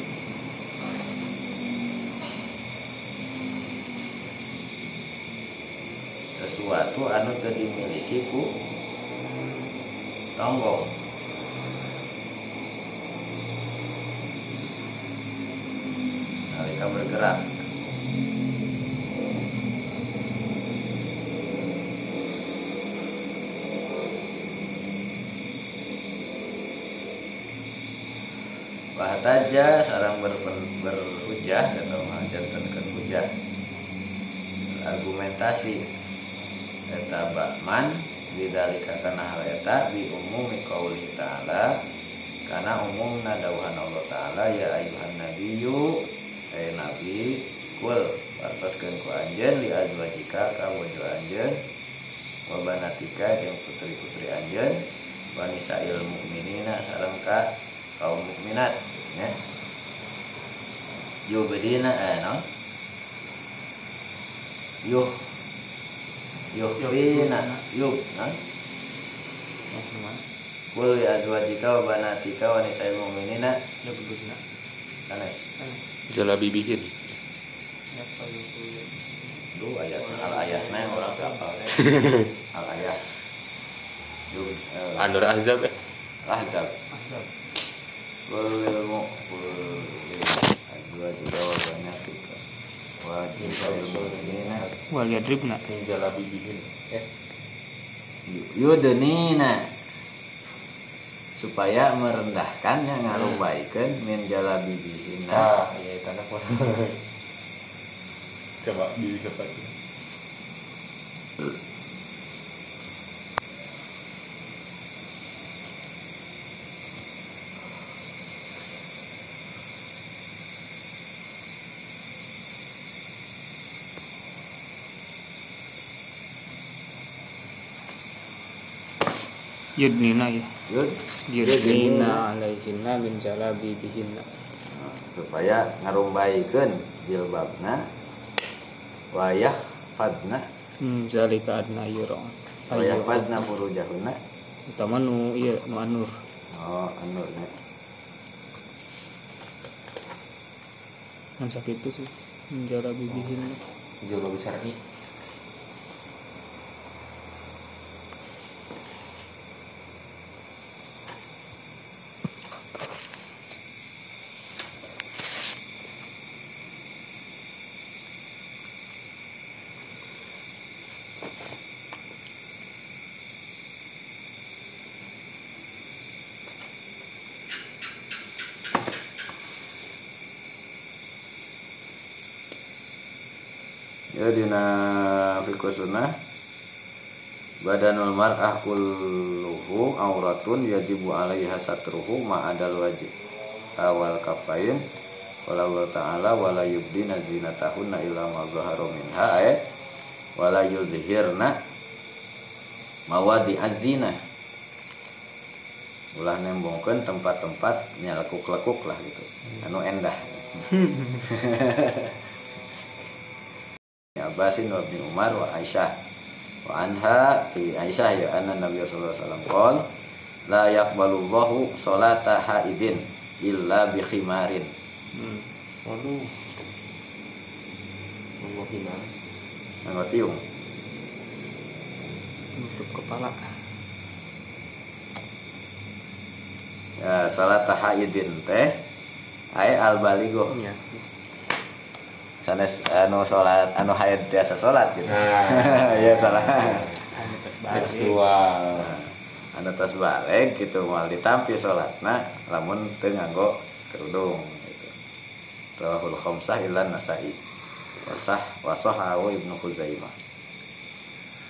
Sesuatu anu teu dimiliki ku tonggong nalika bergerak Bahtaja sarang ber, ber, berhujah atau mengajarkan hujah. Argumentasi eta bakman bidalika kana hal eta bi umumi qauli ta'ala. Karena umumna dawuhan Allah taala ya ayuhan nabiyyu eh nabi kul wartoskeun ku anjeun li azwajika ka bojo anjeun wa banatika putri-putri anjeun wa nisa'il mukminina sareng ka kaum mukminat ya yubdina eh no? Yuh yukhfina yuk nah Kul ya azwajika wa banatika wa nisa'il mu'minina Aneh Jalabi bikin. Lu ayat al ayatnya yang orang kapal Al ayat eh, Anur Azab ya. Ahzab Kul lil mu Kul lil azwajika wa banatika Wa nisa'il mu'minina wal yadribna Jalabi bikin. Eh. Yudnina supaya merendahkannya ngarubaikan min jalabi bihina Ah, iya tanah pun. Coba di depan. yudnina ya. Yud, yudnina. Alaihinna min jalabi bihinna supaya ngarumbaikan jilbabna wayah fadna hmm zalika adna yura. Wayah fadna furujahuna utama nu iya nu anur. Oh anu nya. kan sakitu sih min jalabi bihinna Jalabi besar dina fiqh sunnah badanul mar'ah kulluhu auratun yajibu alaiha satruhu ma'adal wajib. Awal kafain. Wala Allah ta'ala wala yubdina zinatahunna illa ma zahara minha. Ay wala yuzhirna mawadi azina ulah nembongkeun tempat-tempat nya lekuk-lekuk lah gitu. Anu endah Abbasin wa bin Umar wa Aisyah wa anha fi Aisyah ya anna Nabi sallallahu alaihi wasallam qol la yaqbalullahu salata haidin illa bi khimarin Hmm. Waduh. Ngomong gimana? tiung Nutup kepala. ya salat tahayudin teh ai al baligo Iya. Sanes anu salat anu hayat biasa salat gitu Nah. ya salah Anu. Seksual. anu tos balik gitu mal ditampi salatna lamun teu nganggo kerudung gitu rawahul khamsah illa nasai wasah wasahahu ibnu khuzaimah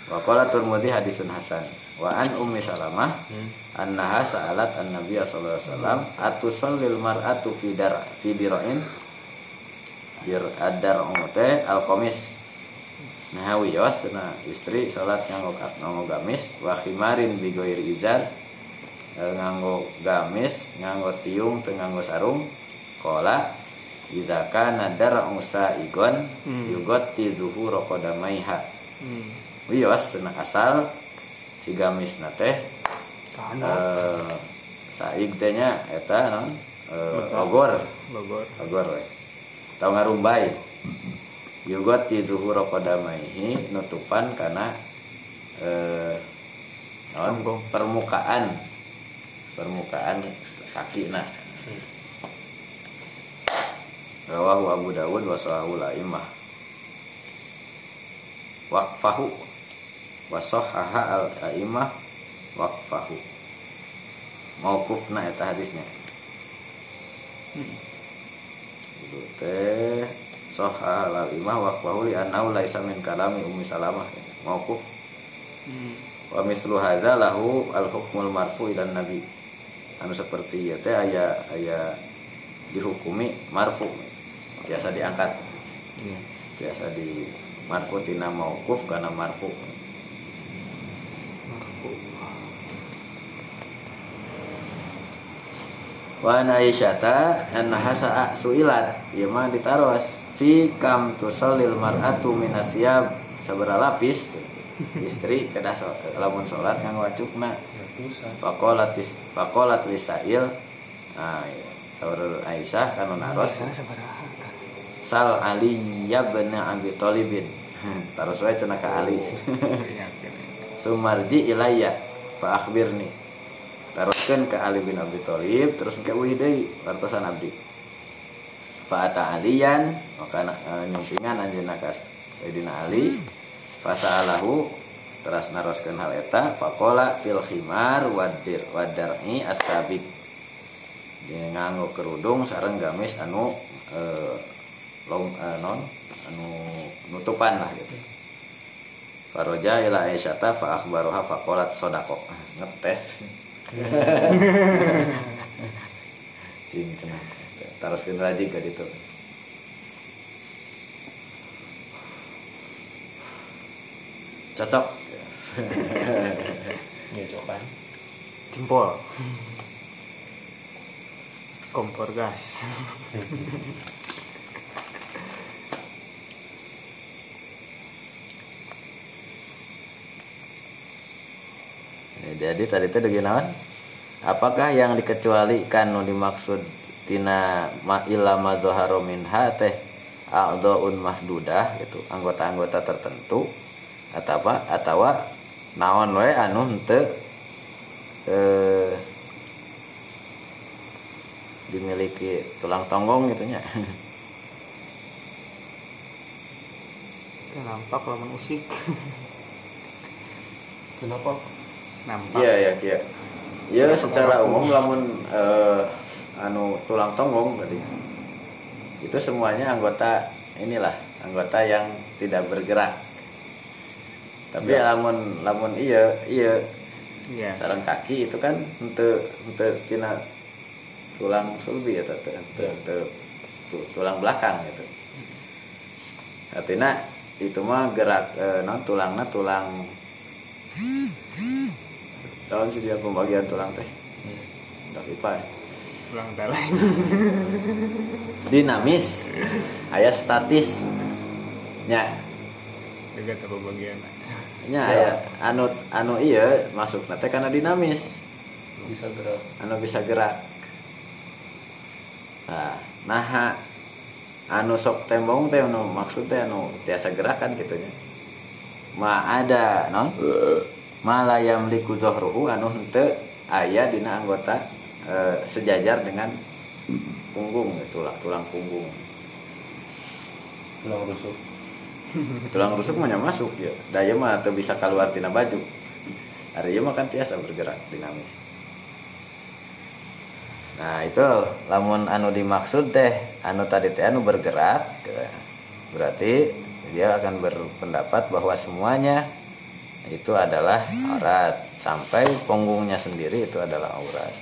wa qala turmudi hadisun hasan wa an ummi salamah Hmm. annaha sa'alat an-nabiy sallallahu alaihi wasallam atusallil mar'atu fi dar fi dira'in teh al-qamis nah wios cenah istri salat nganggo nganggo gamis wa khimarin bi ghairi izar Eh, nganggo gamis nganggo tiung teu nganggo sarung qala idza kana dar'u sa'igon Hmm. yugatti zuhura qadamaiha Hmm. wios cenah asal si gamis na teh Kana. eh saig teh nya eta non eh, Betul. ogor Bogor. ogor we tau ngarumbai? Yugot di zuhur qadamaihi nutupan karena eh non, permukaan. Permukaan kaki nah. Rawahu Abu Dawud wa sahahu laimah waqfahu. Wa sahaha al aimah waqfahu mauqufna eta hadisnya itu teh sahha al imah waqfahu li annahu laisa min kalami ummi salamah mauquf Hmm. wa mislu hadza lahu al hukmul marfu ila nabi anu seperti ya teh aya aya dihukumi marfu biasa diangkat Iya. biasa di marfu tina mauquf marfu Marfu. Wa an aisyata annaha sa'a suilat. Mah ditaros fi kam tusallil mar'atu minasyab sabara lapis. Istri kedah so, lamun salat nganggo wacukna. Faqalat faqalat lisail. Iya. saudara Aisyah kanu naros. Sal Ali bin Abi Thalibin taros wae cenah ka Ali. Iya, iya. sumarji ilayya fa akhbirni taroskeun ke Ali bin Abi Thalib terus ke uih deui wartosan abdi. Fa ata aliyan maka uh, nyumpingan anjeunna ka Sayyidina Ali fa sa'alahu terus naroskeun hal eta faqala fil khimar wadir wadar'i asabik dia nganggo kerudung sareng gamis anu eh, long eh, non anu nutupan lah gitu. Faroja ila Aisyata fa akhbaruha faqalat sodako. Ngetes cing cenah taroskeun rajin ka ditu cocok Ya coba. Jempol. Kompor gas. Jadi tadi itu gimana apakah yang dikecualikan nu dimaksud tina ma illa ma dhahara minha teh a'dhaun mahdudah gitu anggota-anggota tertentu atau apa atau naon we anu henteu eh, dimiliki tulang tonggong gitu nya Itu nampak lamun usik. Kenapa? Nampak. Iya iya iya. Iya secara umum lamun eh, anu tulang tonggong tadi itu semuanya anggota inilah anggota yang tidak bergerak. Tapi lamun lamun iya iya Iya. sarang kaki itu kan untuk untuk tina tulang sulbi ya teh tulang belakang gitu. Artinya itu mah gerak eh, non tulangnya tulang tahun sih dia pembagian tulang teh. Tapi pak Pulang dalai. dinamis. Ayah statis. Nya. Juga tahu bagian. nya aya. Anu anu iya masuk teh karena dinamis. Bisa gerak. anu bisa gerak. Nah nah anu sok tembong teh anu maksud teh anu tiasa gerakan gitu nya. Ma ada non ma la yamliku dhahruhu anu henteu aya dina anggota eh, sejajar dengan punggung tulang tulang punggung. Tulang rusuk. tulang rusuk mah nya masuk ya. Daya mah teu bisa keluar tina baju. Hari ieu mah kan tiasa bergerak dinamis. Nah itu lamun anu dimaksud teh anu tadi teh anu bergerak ya, berarti dia akan berpendapat bahwa semuanya itu adalah aurat. Sampai punggungnya sendiri itu adalah aurat.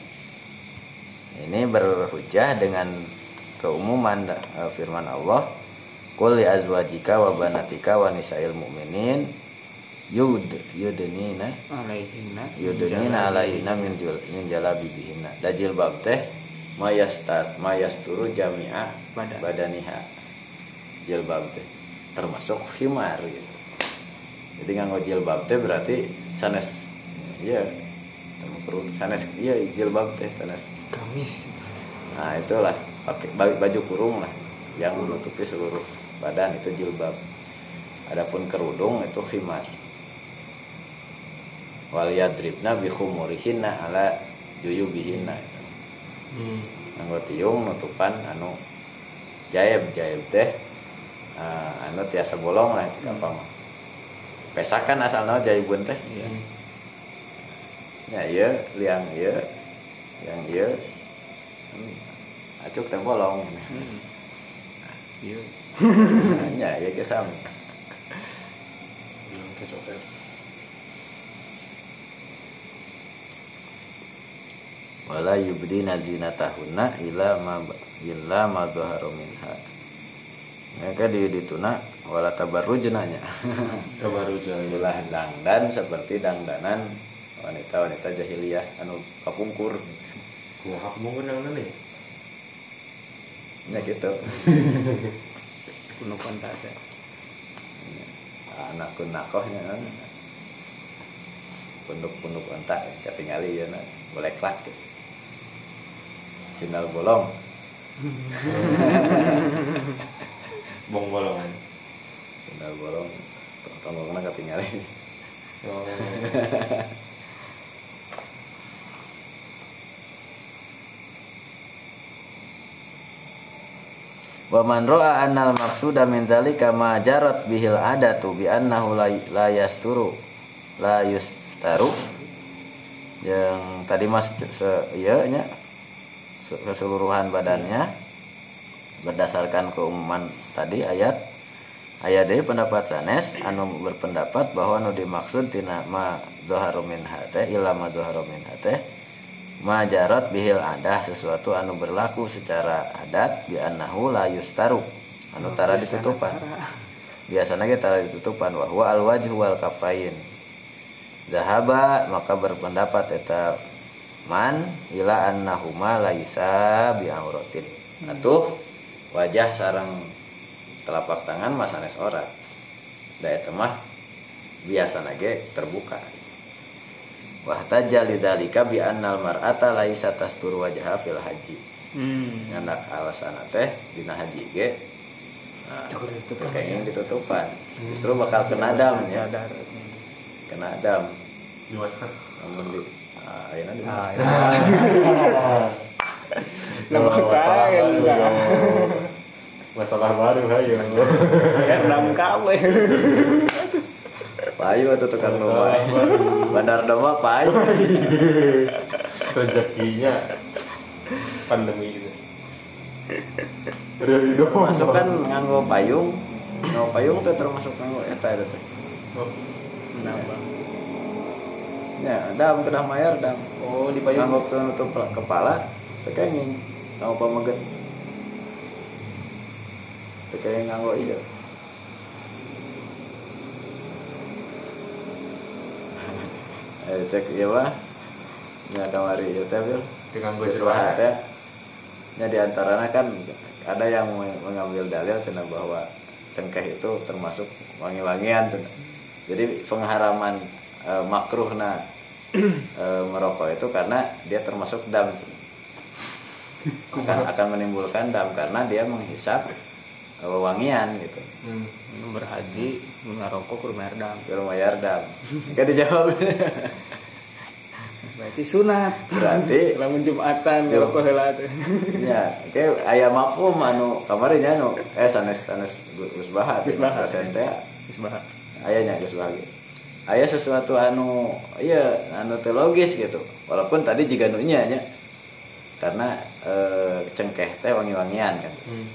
Ini berhujah dengan keumuman eh, firman Allah. Qul li azwajika wa banatika wa nisa'il mu'minin yud yudnina alaihinna yudnina alaihinna min jul min jalabibihinna da jilbab teh mayastar mayasturu jami'a Badan. badaniha. Jilbab teh termasuk himar gitu jadi nganggo jilbab teh berarti sanes iya perlu sanes iya jilbab teh sanes kamis Nah itulah pakai baju, kurung lah yang menutupi seluruh badan itu jilbab. Adapun kerudung itu khimar. Wal yadribna bi khumurihinna ala juyubihinna. hmm. Anggo tiung nutupan anu jaib jaib teh ah, anu tiasa bolong lah itu gampang. Pesakan asalnya jaibun teh. iya Ya iya liang iya yang iya hmm, acuk teh bolong. hmm. iya ya ya kesam Bilang kecopet. wala yubdina zinatahunna ila ma illa ma dhahara minha mereka di dituna wala tabarrujna nya. Kabaru jaya. ulah dangdan seperti dangdanan wanita-wanita jahiliyah anu kapungkur. Kuhak mau kenal nih. ya gitu. Kuno tak ada anak kunakohnya kan. Punduk-punduk ontak ketingali ya nah. Boleh klak gitu. final bolong Bong bolongan. final bolong tonggongna ketingali Oh. Wa man ra'a annal maqsuda min zalika ma jarat bihil adatu bi annahu la, yasturu la yustaru yang tadi mas se iya nya se- keseluruhan badannya berdasarkan keumuman tadi ayat ayat dari pendapat sanes anu berpendapat bahwa anu dimaksud tina ma dhaharu min hate illa ma dhaharu min hate majarat bihil adah sesuatu anu berlaku secara adat bi annahu la yustaru. Anu tara ditutupan. biasanya kita tara ditutupan wa huwa al wajhu wal kafain. Zahaba maka berpendapat eta man ila annahuma laisa bi auratin atuh wajah sarang telapak tangan masanes ora. Da eta mah biasa ge terbuka. Wahtaja lidzalika bi annal mar'ata laisa tastur wajha fil haji. Hmm. nyandak alasan teh dina haji ge nah, kayaknya ditutupan justru bakal kena dam ya. Kena dam. Di masker. namun di ah, di ah, masker. ya. Nama kain enggak. Masalah baru hayo. Ya enam kawe. payu atau tukang domba bandar domba payu Rezekinya pandemi ini. Masuk kan nganggo payung nganggo payung tuh termasuk nganggo eta eta teh Kenapa? ya dam kena mayar dam Oh, di payung. nganggo penutup kepala tekenging nganggo pameget tekenging nganggo iya Eh, cek iya mah nya kamari ieu teh Bil. Dengan gue cerah. ada nya di antaranya kan ada yang mengambil dalil cina bahwa cengkeh itu termasuk wangi-wangian jadi pengharaman e, makruh nah e, merokok itu karena dia termasuk dam cenah. Akan akan menimbulkan dam karena dia menghisap eh, wewangian gitu. Hmm. Berhaji nu ngarokok ke rumah erdam ke rumah Yardam gak dijawab. Berarti sunat. Berarti lamun jumatan Yo. ngarokok heula teh ya kayak ayam mafhum anu kamarnya anu eh sanes sanes gus bahat Geus bahat. dosen teh geus bahas ayahnya gus bahat ayah sesuatu anu iya anu teologis gitu. Walaupun tadi jika nunya nya karena eh, cengkeh teh wangi-wangian kan. Hmm.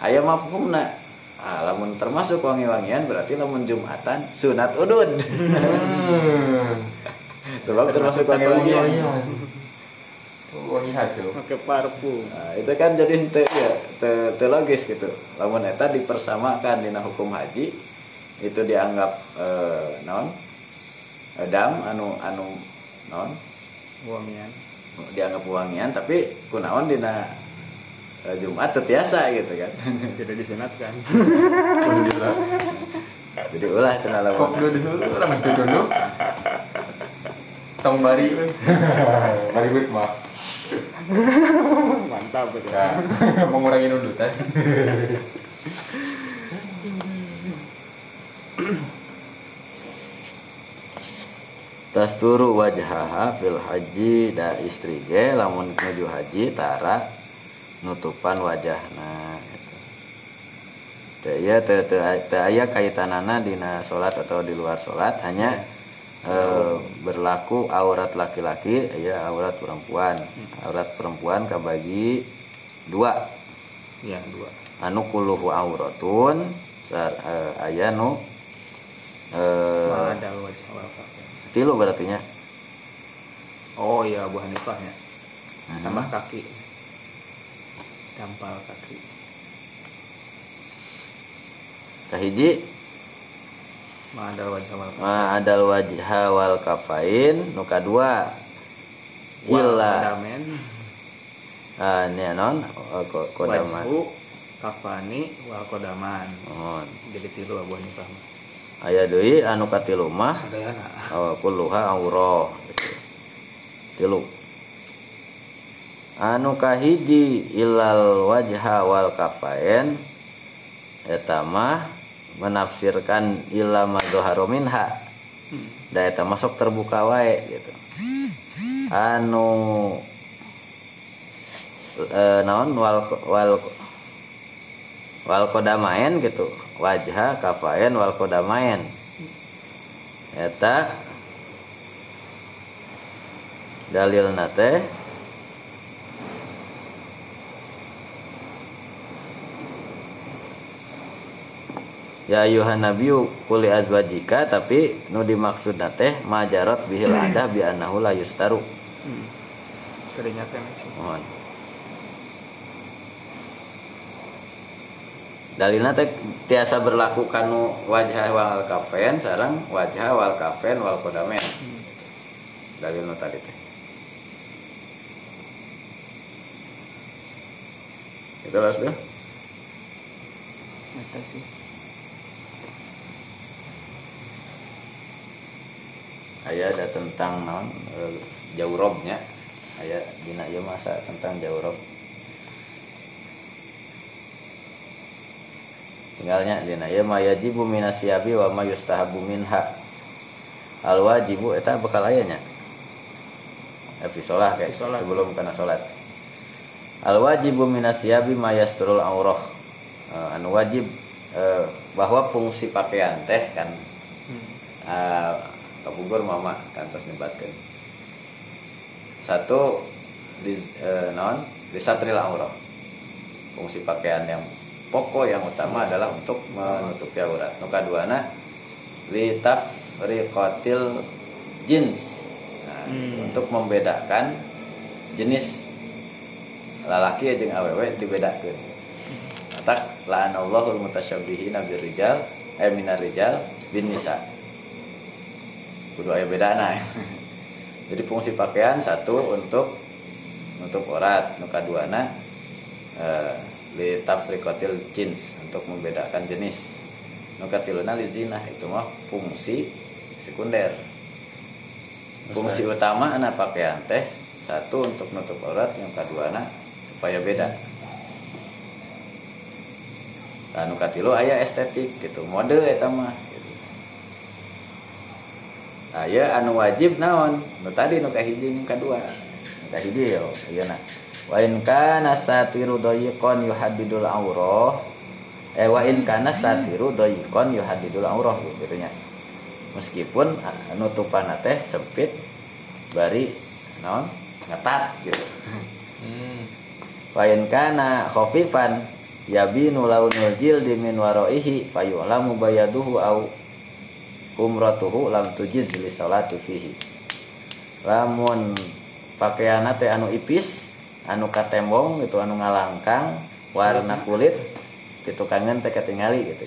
ayam mafhumna ah, lamun termasuk wangi-wangian berarti lamun jumatan sunat udun. Sebab termasuk wangi-wangian. Wangi hasil. pakai parfum. Nah, itu kan jadi te, ya, te, te logis gitu. Lamun eta dipersamakan dina hukum haji itu dianggap eh, non dam anu anu non. Wangian dianggap wangian tapi kunaon dina eh, Jumat tetiasa gitu kan. tidak disunatkan jadi ulah cenah Kok lamun dulu dulu orang itu dulu. Tong bari. Bari wit mah. mantap gitu Ya, mengurangi nudutan. Tas turu wajhaha fil haji da istri ge lamun menuju haji tara nutupan wajahna gitu. Teu ieu teu teu teu aya kaitanana dina salat atau di luar salat hanya eh, berlaku aurat laki-laki ya aurat perempuan. Aurat perempuan kabagi dua ya dua anu kuluhu auratun sar, eh, aya nu eh, tilu berarti nya oh iya Abu Hanifah ya. Mhm. tambah kaki. Tampal kaki. Kahiji ada wajah wal adal wajha wal kafain nu kadua Wal illa. kodamen. Ah ini non? Eh, ko- kodaman. Wajhu kafani wal kodaman. Mohon. jadi tilu Abu Hanifah mah. Aya deui anu katilu mah sadayana oh, kulluha gitu. tilu. Anu kahiji ilal wajha wal kafain eta mah menafsirkan illa madhharu minha. Hmm. da eta masuk terbuka wae gitu. Anu eh, naon? Wal wal wal kodamain gitu wajah kafain wal kodamain eta dalil nate Ya ayuhan nabiyu kuli azwajika tapi nu dimaksud teh majarot bihil adah bi annahu la yustaru. hmm. Mohon. Dalilna teh tiasa berlaku kanu wajah wal kafen sarang wajah wal kafen wal kodamen. Dalil nu tadi teh. Itu Mas Bil. Eta sih Aya ada tentang naon e, jaurobnya. Aya dina ieu masa tentang jaurob. Tinggalnya dina ieu ma yajibu minasyabi wa ma yustahabu minha. Al wajibu eta bakal aya nya. Fi sholah kayak sholat. sebelum kana salat. Al wajibu minasyabi ma yasturul aurah. Eh, anu wajib eh, bahwa fungsi pakaian teh kan hmm. uh, kapugur mama kantos nyebatkan satu di eh, non satril aurah fungsi pakaian yang pokok yang utama adalah untuk menutupi aurat. Nu kaduana li tafriqatil jins. Nah, Hmm. untuk membedakan jenis lalaki jeung awewe dibedakeun tak la'anallahul mutasyabbihin rijal eh minar rijal bin nisa. Kudu aya bedana jadi fungsi pakaian satu untuk nutup aurat. Nu kaduana eh, li tafriqatil jins untuk membedakan jenis. Nu katiluna li zina itu mah fungsi sekunder. Fungsi utama anak pakaian teh satu untuk nutup aurat yang keduana supaya beda. Anu katilu aya estetik gitu. Mode eta mah gitu. aya anu wajib naon? Nu tadi nu kahiji nu kadua nu kahiji yo ieu na wa in kana satiru dayiqan yuhaddidul aurah eh wa in kana satiru dayiqan yuhaddidul aurah gitu nya meskipun ah, nutupan teh sempit bari naon? Ngetat gitu. Hmm. wa in kana khafifan yabinu launul jildi min waraihi fayulamu bayaduhu au umratuhu lam tujiz li salati fihi. Lamun pakaiana teh anu ipis anu katembong gitu anu ngalangkang warna kulit gitu kangen teh ketingali gitu.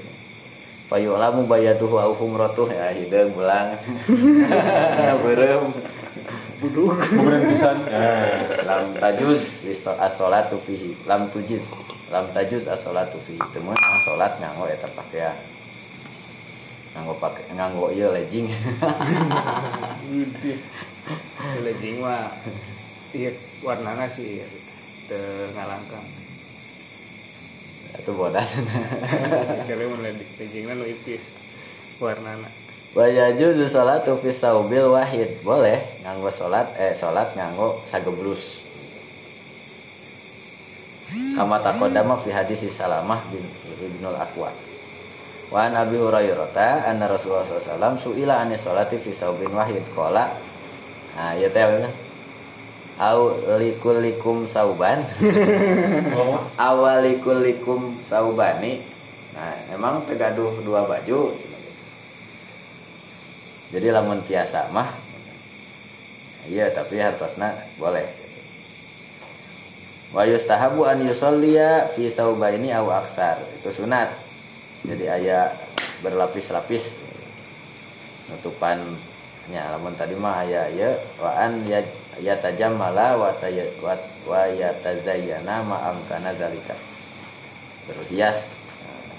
Fayulamu bayaduhu au umratuh ya hideung belang beureum Kemudian pisan. Lam tajuz so- as-sholatu fihi. Lam tujiz lam tajuz as-sholatu fihi. Temen ang salat nganggo eta pakaian nganggo pakai nganggo ieu legging. Legging mah iya warnana sih? Teu ngalangkang itu bodas karena mun leggingna nu ipis. Warnana wa yajuzu sholatu fi saubil wahid. Boleh nganggo salat eh salat nganggo sageblus kama taqaddama fi hadis salamah bin ibnul aqwa. Wa an abi hurairah anna rasulullah SAW suila anis sholati fi saubin wahid. Qala. Nah ieu teh? Au likulikum sauban. Awalikulikum saubani. Nah emang tegaduh dua baju. Jadi lamun tiasa mah iya tapi hartosna boleh. Wa yustahabu an yusolliya fi saubaini aw aksar. Itu sunat. Jadi ayah berlapis-lapis. Nutupannya. Lamun tadi mah aya ya wa an ya yatajammala wa tay- wa- yatazayyana ma amkana zalika. Berhias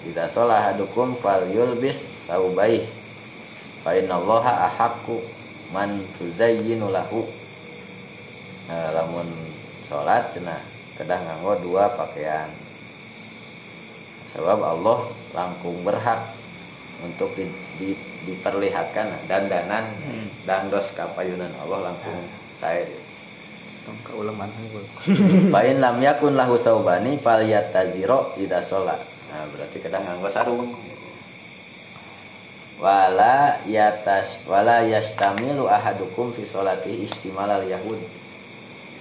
idza sholah ahadukum fal yulbis saubaih fa innallaha ahaqqu man tuzayyinu lahu. Nah, lamun sholat cenah kedah nganggo dua pakaian. Sebab Allah langkung berhak untuk di, di- diperlihatkan dandanan Hmm. dangdos kapayunan. Allah langkung saya tong kauleman unggul Pain lam yakun lahu saubani fal yataziro ida sholat. Nah berarti kadang nganggo sarung. Wala yatas wala yastamilu ahadukum fi sholati istimal al yahud.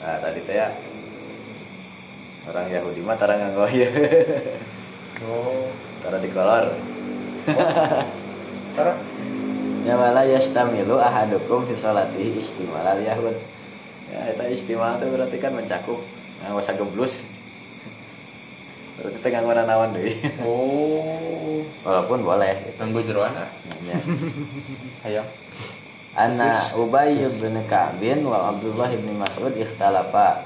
Nah tadi teh ya orang Yahudi mah tara nganggo ieu. Oh. tara dikolor. Tara. Ya wala yastamilu ahadukum fi sholati istimal al yahud. Ya eta istimal itu berarti kan mencakup nganggo sageblus. Berarti teh nganggo nanaon deui. Oh. Walaupun boleh gitu. Nganggo jeroana. Ya. Hayang. Anna Ubay bin Ka'bin wa Abdullah bin Mas'ud ikhtalafa.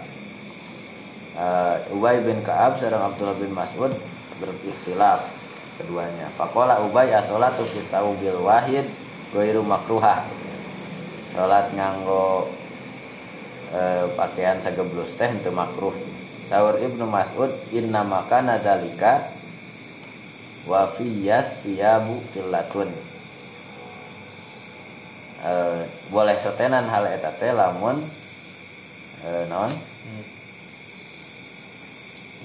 Uh, Ubay bin Ka'ab sareng Abdullah bin Mas'ud berikhtilaf keduanya. Faqala Ubay as-salatu fi taubil wahid ghairu makruhah. Salat nganggo eh, pakaian sageblus teh henteu makruh. Saur Ibnu Mas'ud inna makana dalika wa fiyas siyabu killatun Eh, boleh sotenan hal eta teh lamun eh, naon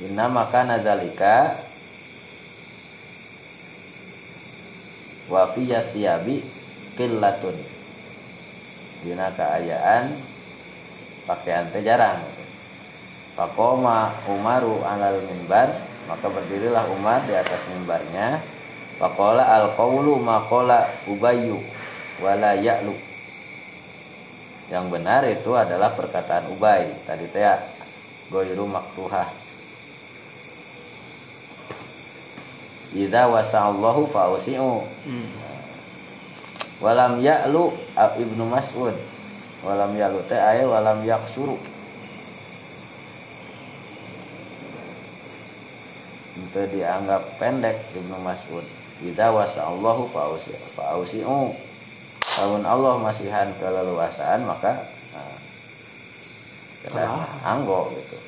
inna makana zalika wa fiyas siyabi killatun dina keayaan pakaian teh jarang. Fakoma Umaru alal mimbar maka berdirilah Umar di atas mimbarnya. Fakola al qawlu makola ubayu wala ya'lu. Yang benar itu adalah perkataan Ubay. Tadi teh goiru makruhah Idza wasa'allahu fa'usi'u. Hmm. Walam ya'lu Ibnu Mas'ud. Walam ya'lu teh aya walam yaksuru. Itu dianggap pendek Ibnu Mas'ud. Idza wasa'allahu fa'usi fa'usi'u Tahun Allah masihan keleluasaan maka nah, anggo gitu.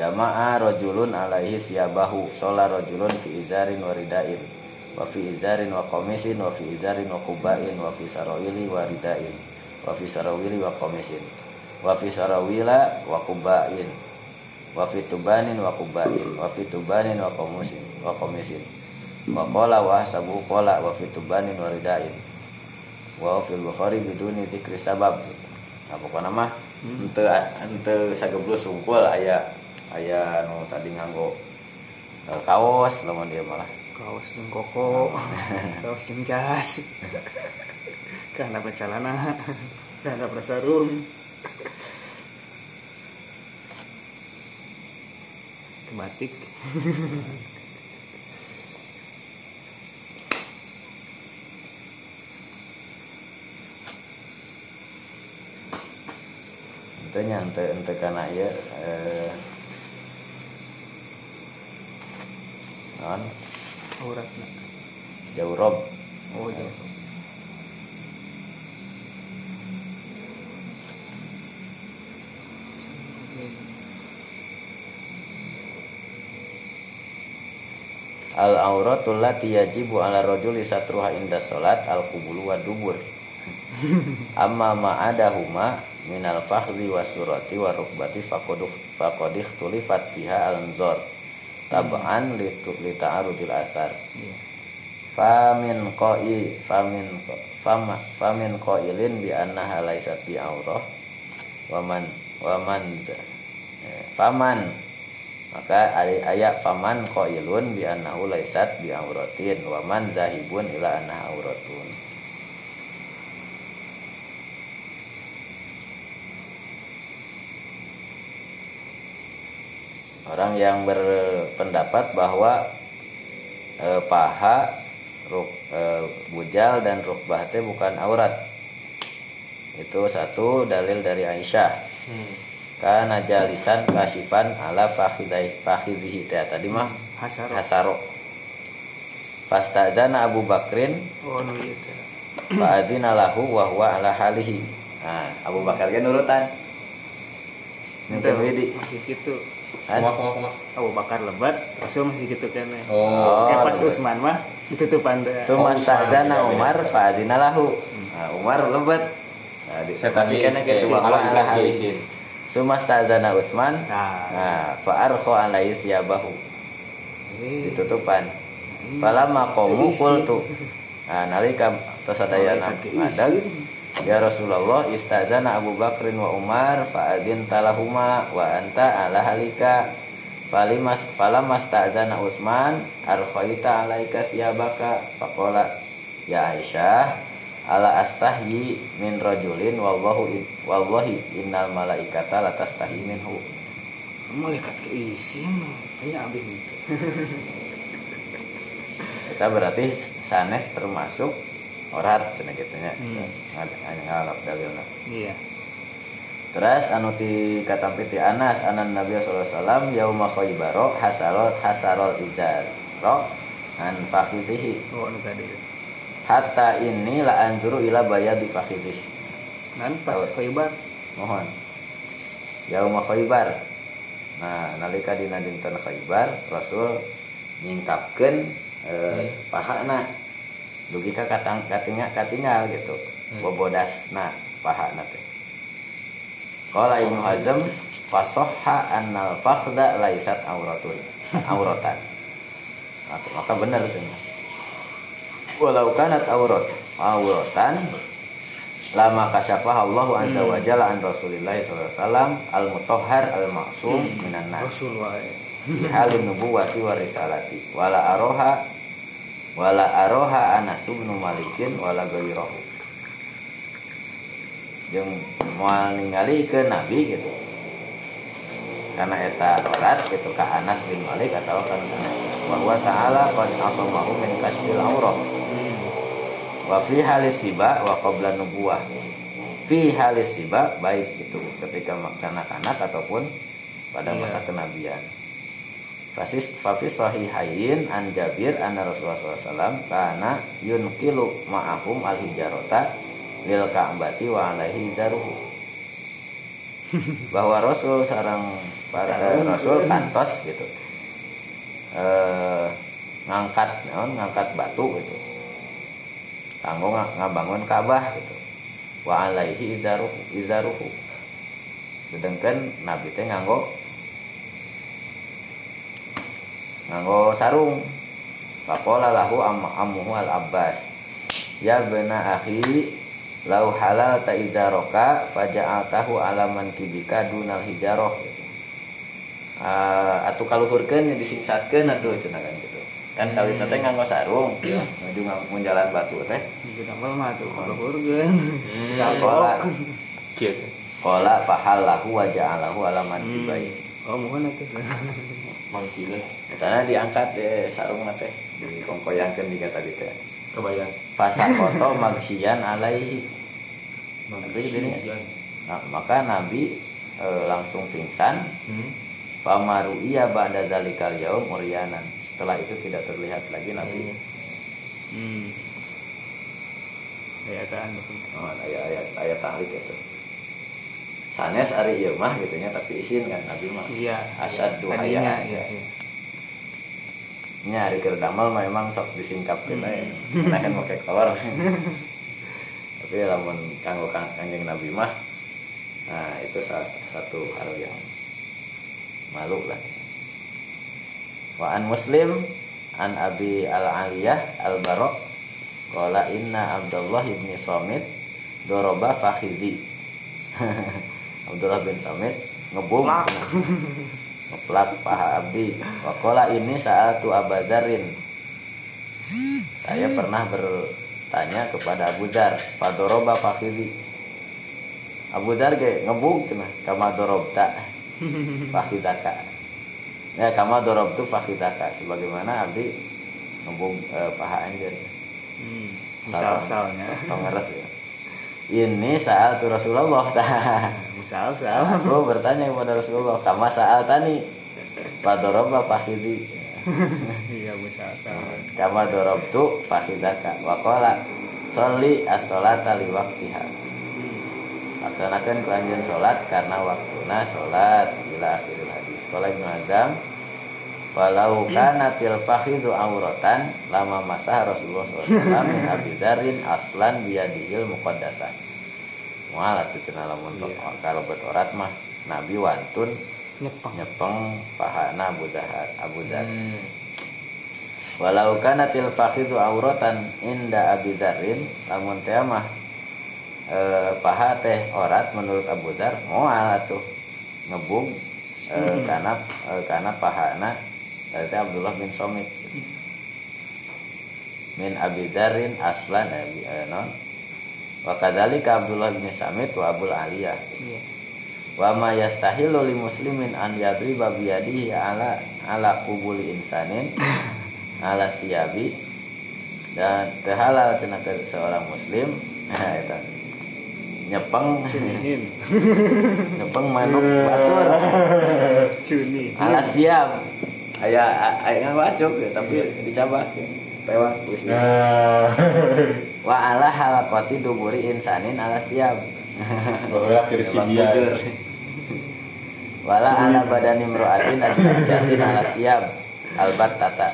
Jama'a rajulun alaihi siyabahu. Sholat rajulun fi izarin wa ridain wa fi izarin wa komisin wa fi izarin wa kubain wa fi sarawili wa ridain wa fi sarawili wa komisin wa fi sarawila wa kubain wa fi tubanin wa kubain wa fi tubanin wa komisin wa komisin wa qala wa hasabu qala wa fi tubanin wa ridain. Wa fil bukhari biduni dzikri sabab. Nah pokoknya mah ente ente sageblus sungkul aya aya nu tadi nganggo eh, kaos lamun dia malah kaos jeung koko. Kaos jeung jas. Karena bacalana karena batik ente nya ente ente kana ieu eh. Naon auratna jauh rob. Oh jauh. Al auratul lati yajibu ala rajuli satruha inda salat al qubulu wa dubur. Amma ma adahuma minal fakhdhi wa surati wa rukbati faqad faqad ikhtulifat fiha al anzar tab'an li li ta'arudil asar. Iya. Famin qai famin fama famin qailin bi annaha laysat bi aurah waman waman eh, faman. Maka ayat faman qailun bi annahu laysat bi auratin waman zahibun ila annaha auratun orang yang berpendapat bahwa eh, paha ruk, eh, bujal dan rukbah teh bukan aurat. Itu satu dalil dari Aisyah. Hmm. karena jalisan kasifan ala fakhidhihi teh tadi mah hasaro. hasaro. Fastazana Abu Bakrin. Oh nu ieu teh. Fa'adzina lahu wa huwa ala halihi. Nah Abu Bakar ge nurutan. Widi masih gitu Kan? Kumaha kumaha kumaha. Abu Bakar lebat Rasul masih gitu kene Oh. Oh, Kayak pas lebat. Usman mah ditutupan teh Suma Oh, stazana Usman, Umar fa'adzina lahu nah, Umar lebat nah, di, Saya tadi kena gitu izin, wa huwa ala ala izin. halihi Suma stazana Utsman nah nah fa'arkha alaihi siyabahu eh, ditutupan Falamma qamu qultu. Nah, nalika Malaikat keisi. adag Ya Rasulullah istazana Abu Bakrin wa Umar fa'adzin talahuma wa anta ala halika. Falimas falamas ta'zana Utsman arkhaita alaika siyabaka. Faqala ya Aisyah ala astahyi min rajulin wallahu in- wallahi innal malaikata latastahi minhu. Malaikat keisin tanya abis itu kita berarti sanes termasuk orat cenah kitu nya Hmm. Ngalap dalilna iya. Terus anu ti katampi ti Anas anan Nabi sallallahu alaihi wasallam yauma Khaibar hasarol hasarol izar. Ro an fakhidhihi. Oh nu tadi. Hatta ini la anzuru ila bayadi fakhidhihi. Nan pas Tahu. khaybar? Mohon. Yauma Khaibar nah nalika dina dinten Khaibar Rasul nyingkapkeun eh, pahana dugi ka katang katingal katingal gitu bobodasna pahana teh. Qala ibnu hazm fasohha annal fakhda laisat auratun auratan maka, benar tuh walau kanat aurat auratan lama kasyafah Allah azza wa jalla an Rasulillah sallallahu alaihi wasallam al mutahhar al maksum minan nas. Rasul fi halin nubuwati wa risalati. Wala aroha wala aroha Anas bin Malikin wala gairahu jeung moal ningali ke Nabi gitu. Karena eta orat gitu ka Anas bin Malik atau kan bahwa ta'ala qad asamahu min kasbil aurah wa fi halis siba wa qabla nubuwah. Fi halis siba baik itu ketika kanak-kanak ataupun pada masa Iya. kenabian Fasis fafis sahihain an Jabir anna Rasulullah SAW kana yunqilu ma'ahum al hijarota lil ka'bati wa alaihi zaruhu bahwa Rasul sarang para Rasul kantos gitu. Eh, ngangkat naon ngangkat batu gitu. Kanggo nga- ngabangun Ka'bah gitu. Wa alaihi izaruhu izaruhu sedangkan Nabi teh nganggo nganggo sarung Faqala lahu am ammuhu al Abbas ya bena akhi lau halal ta izaraka faja'altahu alaman kibika dunal hijaroh uh, atuh kaluhurkeun nya disingsatkeun atuh cenah kan gitu kan kawin teh nganggo sarung menuju mun jalan batu teh Jadi damel mah tuh kalau hurgen. Qala Kieu. qala fahallahu wa ja'alahu alaman Hmm. kibai Oh mohon atuh. Mangkile. Etana diangkat deh sarung teh dikongkoyangkeun di tadi teh Kebayang. fasakoto magsian alaihi Nah, maka Nabi e, langsung pingsan Hmm. Pamaru iya ba'da zalikal yaum muryanan. Setelah itu tidak terlihat lagi Nabi. Hmm. Kan. Oh, ayat ayat ayat tahlik itu. Sanes ari gitu nya tapi isin kan Nabi mah. Iya. Asad dua hayat. iya iya. Nya ari keur damel mah memang sok disingkapkeun Hmm. we. Karena kan make kolor. tapi lamun kanggo kang- kanjeng Nabi mah nah itu salah satu hal yang malu lah. Wa an Muslim an Abi Al Aliyah Al Barok Qala inna Abdullah ibni Samit doroba fakhidhi Abdullah bin Samit ngebum Plak. ngeplak paha abdi. Wakola ini saat tu Abazarin. Saya pernah bertanya kepada Abu Dar Fadoroba fakhidhi? Abu Dar ge ngebum cenah kama dorobta fakhidaka ya kama dorob tu fakhidaka sebagaimana abdi ngebum eh, paha anjir Hmm. Atau ngeres ya ini saat tu Rasulullah Misal-misal. aku bertanya kepada Rasulullah kama saat tani Fadoroba fakhidhi Iya misal-misal. kama dorobtu fakhidaka. Wakola soli as-sholata li waktiha laksanakan kelanjutan sholat karena waktuna sholat bila akhiril hadis. Qala Ibnu Azam Walau kana til fakhidu auratan lama masa Rasulullah SAW min Abi Dzarin aslan biyadihil muqaddasah. Mual atuh cenah lamun kalau orat mah Nabi wantun Nyepeng. nyepeng pahana Abu Dzar Abu Dzar. Hmm. Walau kana til fakhidu auratan inda Abi Dzarin lamun teh mah paha teh orat menurut Abu Dzar moal atuh ngebung eh, karena eh, karena pahana berarti Abdullah bin Somit. Min Abi Dzarin aslan eh, bi- eh, non. Wa kadzalika Abdullah bin Samit wa Abul Aliyah. Iya. wa ma yastahilu li muslimin an yadriba bi yadihi ala ala qubuli insanin ala siyabi. Dan terhalal cenah ke seorang muslim nah nyepeng. Cunihin. nyepeng manuk batur Cuni. ala siap aya aya ngabacuk ya, tapi dicabak ya. tewak geus gitu. wa ala halaqati duburi insanin ala siap Baheula keur si dia. Wala ala badani mro'atin asyatin ala siap albat tata.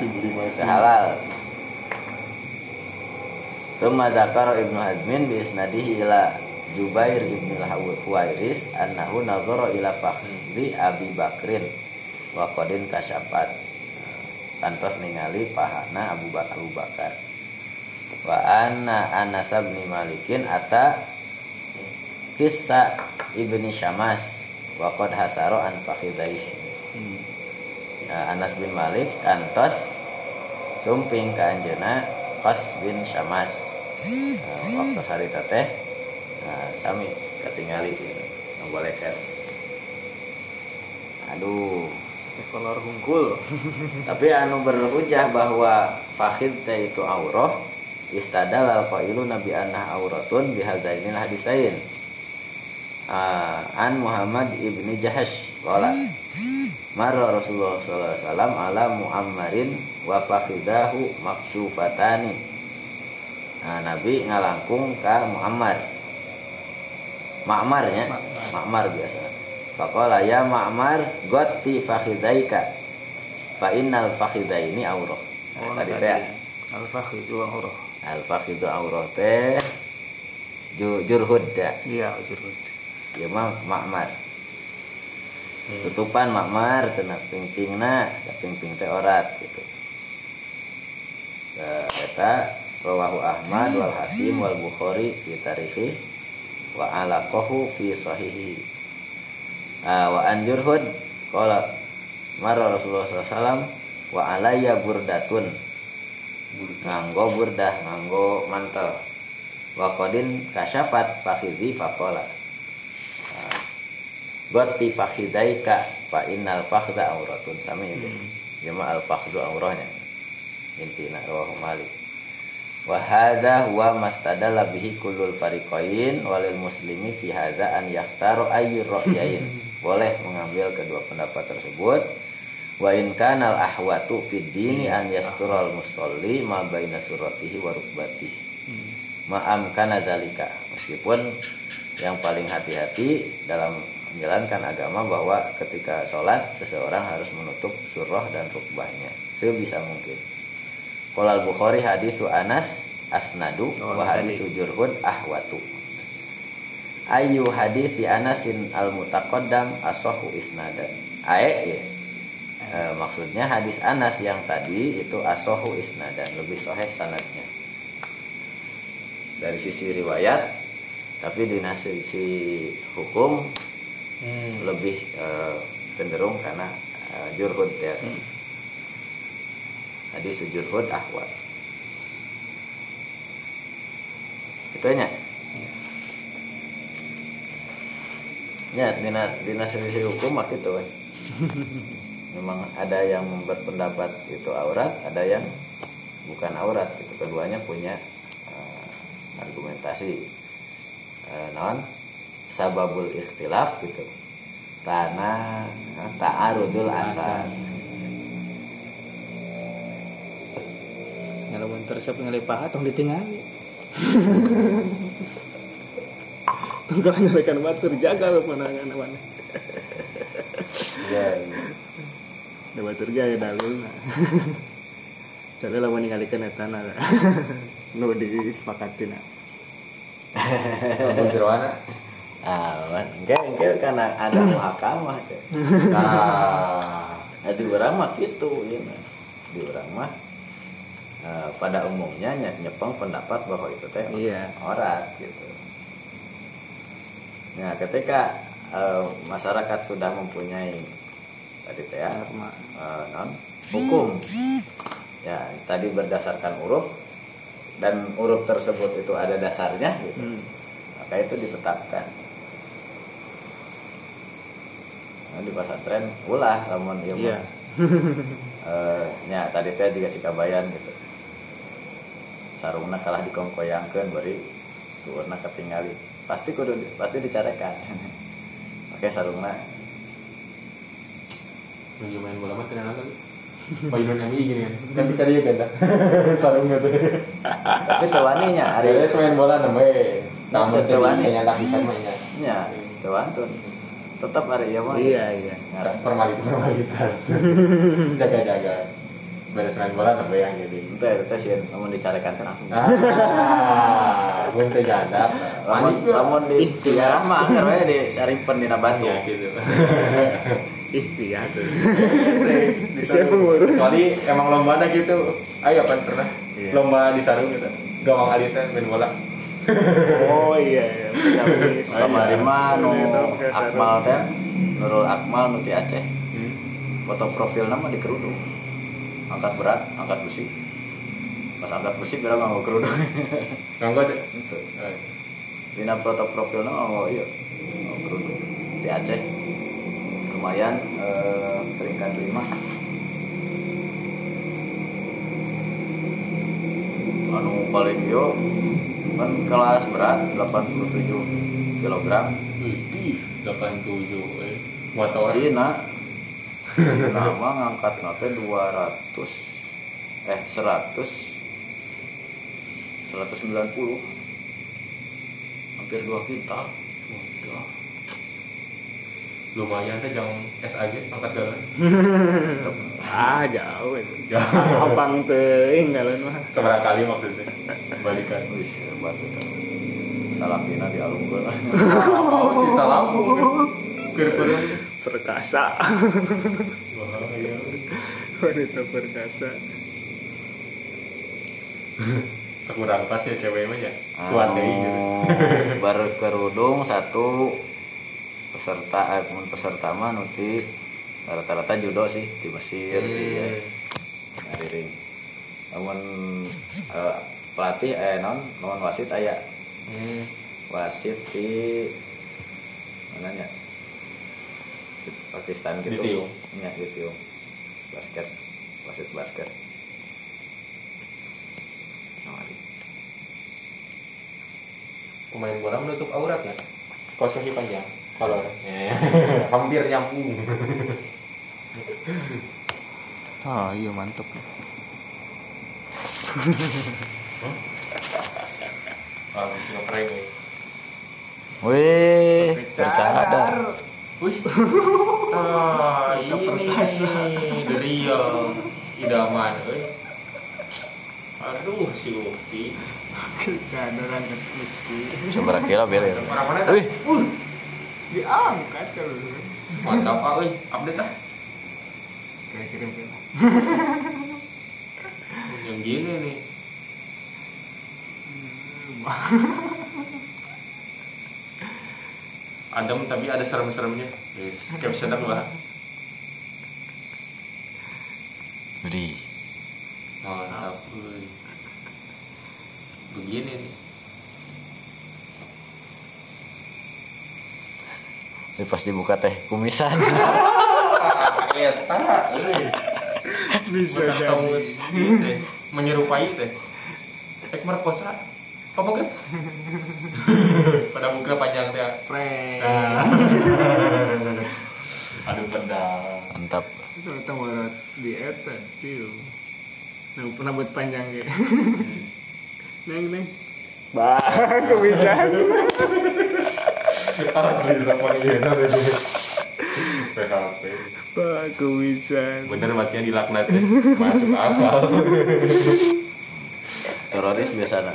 Halal. Summa zakara Ibnu Hazmin bi isnadihi ila Jubair ibn al-Huwairis annahu nazara ila fakhri Abi Bakrin wa qadin kasyafat kantos ningali pahana Abu Bakar Abu Bakar. Wa anna Anas bin Malikin ata kisah ibni Syamas. Wa qad hasaro an fakhidaihi Hmm. Nah, Anas bin Malik kantos sumping ke anjeuna Qas bin Syamas. Nah, waktu hari teh nah, sami ketingali membolehkan aduh Kolor hungkul. tapi anu berhujah bahwa fakhid teh itu aurah istadal al qailu nabi anah auratun bihazainil hadisain Ah, an Muhammad ibni Jahash qala marra Rasulullah sallallahu alaihi wasallam ala Muammarin wa fakhidahu maksufatani. Nah, Nabi ngalangkung ka Muammar. Ma'mar nya Ma'mar. Ma'mar biasa Faqala ya Ma'mar gotti fakhidaika fa innal fakhidaini aurah. Nah, tadi teh Al-fakhi itu aurah. al fakhidu aurah teh ju- jurhud da. Iya, jurud. Ya mah Ma'mar. Tutupan Ma'mar cenah pingpingna, da pingping teh orat gitu. Nah, eta rawahu Ahmad wal Hakim wal Bukhari fi tarihi wa alaqahu fi sahihi. Ah, wa an Jurhud qala marra Rasulullah SAW wa alayya burdatun nganggo burdah nganggo mantel wa qadin kasyafat fakhidhi faqala Ah, Gotti fakhidaika fa innal fakhda auratun sami itu. Jama al fakhdu aurahnya. Intina rawahu Malik. Wa hadza huwa mastadalla bihi kullul fariqain walil muslimi fi hadza an yahtaru ayyur ra'yain. Boleh mengambil kedua pendapat tersebut. Wa in kana al ahwatu fid dini an yastural musalli ma baina suratihi wa rukbatihi. Ma'am kana zalika. Meskipun yang paling hati-hati dalam menjalankan agama bahwa ketika sholat seseorang harus menutup surah dan rukbahnya sebisa mungkin. Qala al-Bukhari hadithu Anas asnadu Oh, wa tadi. hadithu Jurhud ahwatu. Ayu hadisi Anasin al-mutaqaddam asahu isnadan. Ae ya. E, maksudnya hadis Anas yang tadi itu asohu isnadan lebih sahih sanadnya dari sisi riwayat tapi di sisi hukum Hmm. lebih eh, cenderung karena eh, jurhud ya hadis jurhud ahwat itu nya ya dina dina sisi hukum mah gitu we. memang ada yang berpendapat itu aurat ada yang bukan aurat. Itu keduanya punya eh, argumentasi. Eh, non sababul ikhtilaf gitu. Tanah ta'arudul asal Siapa ngalih paha tong ditinggal. Tong kalau nyalakan batur jaga lo pandangan mana. ya Da batur gaya dalil. Cara lawan ningalikeun eta na. Nu disepakatin. Ampun Jerwana. aman enggak enggak karena ada muhakamah teh. Nah, Nah, di orang mah gitu ya mah. di orang mah eh, pada umumnya ny- nyepeng pendapat bahwa itu teh Iya. orat gitu nah ketika eh, masyarakat sudah mempunyai tadi teh ya, eh, non hukum ya tadi berdasarkan huruf dan huruf tersebut itu ada dasarnya gitu Hmm. maka itu ditetapkan nah, di pesantren ulah lamun ieu Iya. mah. Eh, nya tadi teh juga si kabayan gitu sarungna kalah dikongkoyangkeun bari tuurna ketinggali pasti kudu pasti dicarekan pakai sarungna lagi main bola mah tenang kan. Pak Inon MI gini kan. Kan kita dia ganda. Sarungnya tuh. tapi tewaninya hari Ada main bola namanya. Namun Betul, Wani. kayaknya tak bisa mainnya. nya tewantun tetap hari ieu mah Iya, iya. Formalitas formalitas. Jaga-jaga. Beres main bola namanya yang jadi. itu ya itu sih namun dicarekan kan langsung Ah, gue teh janda. Mandi lamun di tiga mah angker we di sarimpen dina batu Ya gitu. Ikhtiar tuh. Siapa ngurus? Kecuali emang lomba ada gitu. Ayo apa pernah? Iya. Lomba di sarung gitu. Gawang alita main bola. Oh iya, iya. Pegamis. sama Rima nu pakai sarung. Akmal teh Nurul Akmal nu ti Aceh Hmm. foto profil nama di kerudung angkat berat angkat besi. Pas angkat besi kira nggak kerudung. Nganggo deh. itu Eh, dina foto profil nama oh iya. Mau kerudung. Di Aceh. Lumayan eh, peringkat lima. Anu paling yo kan kelas berat 87 kilogram. Wih, 87 eh. Cina Mah ngangkat nate 200 eh 100 190 hampir 2 kintal. Waduh. lumayan teh jam SAG angkat galan ah jauh itu. Jauh. abang teuing galon mah. Seberapa kali maksudnya balikan Wih, hebat itu. Salah kina di alungkeun. oh cerita lampung kira-kira perkasa. Bahaya wanita perkasa. Sekurang pas ya cewek mah ya. Kuat deh gitu. baru kerudung satu. Peserta eh, peserta mah nuti rata-rata judo sih di Mesir di Hmm. ngariring namun eh, pelatih eh non non wasit aya. Hmm. wasit di mana ya di Pakistan Di gitu Tiung. ya di Tiung basket. Wasit basket. Pemain bola menutup aurat ya? Kaos kaki panjang. Kalau hampir nyambung. Oh iya mantep. Ah bisa ngeprank nih. Wih bercadar Wih, ah ini nih the real idaman, euy. Aduh si Ukti. cadaran kepisi seberapa kilo beli Orang mana? wih diangkat kalau Mantap ah, euy. Update ah. kayak kirim kirim Yang gini nih. Adem tapi ada serem-seremnya. Yes, caption aku lah. Widih. Mantap, euy. Begini nih. Ini pas dibuka teh kumisan. Eta, euy. bisa Bukan jadi menyerupai teh. Ek merkosa. Apa kan? Pada buka panjang teh. prank Aduh pedang. Mantap. Kita mau di eta tiu nah pernah buat panjang kayak neng neng bah kebiasaan Asli sama iya PHP. bah kebiasaan Bener matinya dilaknat ya. Masuk akal. Teroris biasa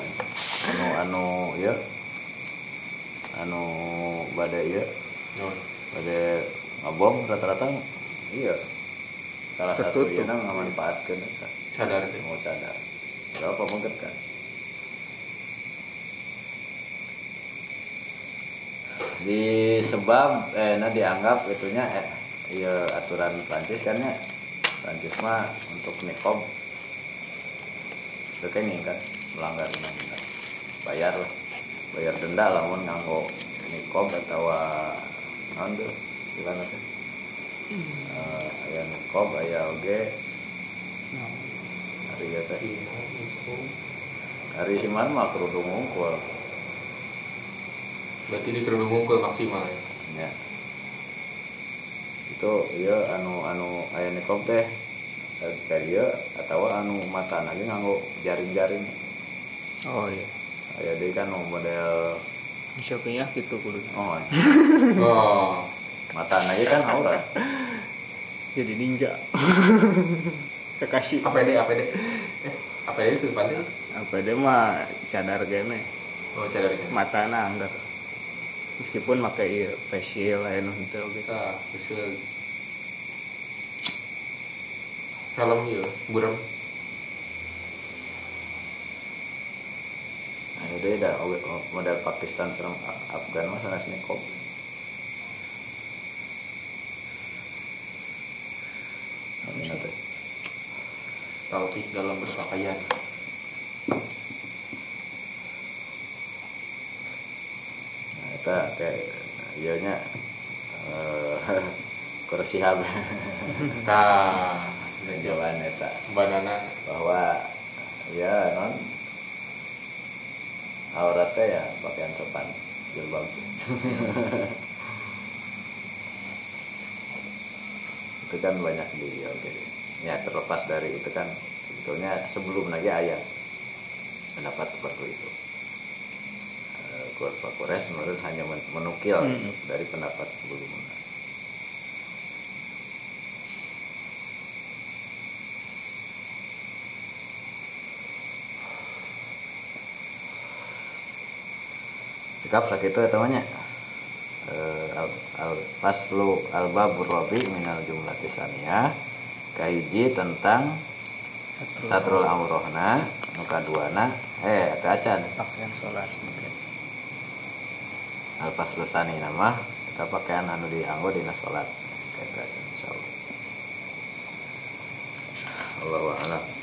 anu anu ya. Anu badai ya. Badai ngabom rata-rata iya. Salah satu ya ngamanfaatkeun eta. Sadar teh. Mau cadar. Gak apa mungkin kan. Di sebab eh nah dianggap itunya eh iya aturan Prancis kan ya. Prancis mah untuk nikob kekenging kan melanggar undang-undang bayar lah bayar denda lamun nganggo nikob atau naon tuh gimana teh Eh, aya nikob aya oge. Hari ya teh? Hari himan mah kerudung ngungkul Berarti di kerudung ngungkul maksimal ya. ya itu iya anu anu aya nikob teh. Eh, kayak dia atau anu mata lagi nganggo jaring-jaring. Oh iya. Aya deui kan model bisa kayaknya gitu kudu. Oh Oh. Mata lagi kan aurat jadi ninja. Kekasih APD APD. Eh, APD itu pantai. apa dia mah cadar gini Oh, cadar kan. mata anggar meskipun pakai iya facial nu henteu oge Kita bisa helm ya, buram. nah itu dah oge- oh, model Pakistan serang Afgan mah sanes nikob Amin atuh. Taufik dalam berpakaian. Nah, eta kayak ieu nya. Eh kursihab Kah, jawaban eta. Banana. Bahwa ya non. Auratnya ya pakaian sopan. Jilbab itu kan banyak di oke okay. ya terlepas dari itu kan sebetulnya sebelum lagi ayat pendapat seperti itu eh, Kurva kores menurut hanya menukil hmm. Gitu, dari pendapat sebelumnya sikap sakit itu ya namanya al, al faslu al babur rabi minal jumlati saniyah kahiji tentang satrul aurahna nu kaduana eh eta acan pakaian sholat al faslu sani nama kita pakaian anu dianggo dina salat eta acan insyaallah Allahu a'lam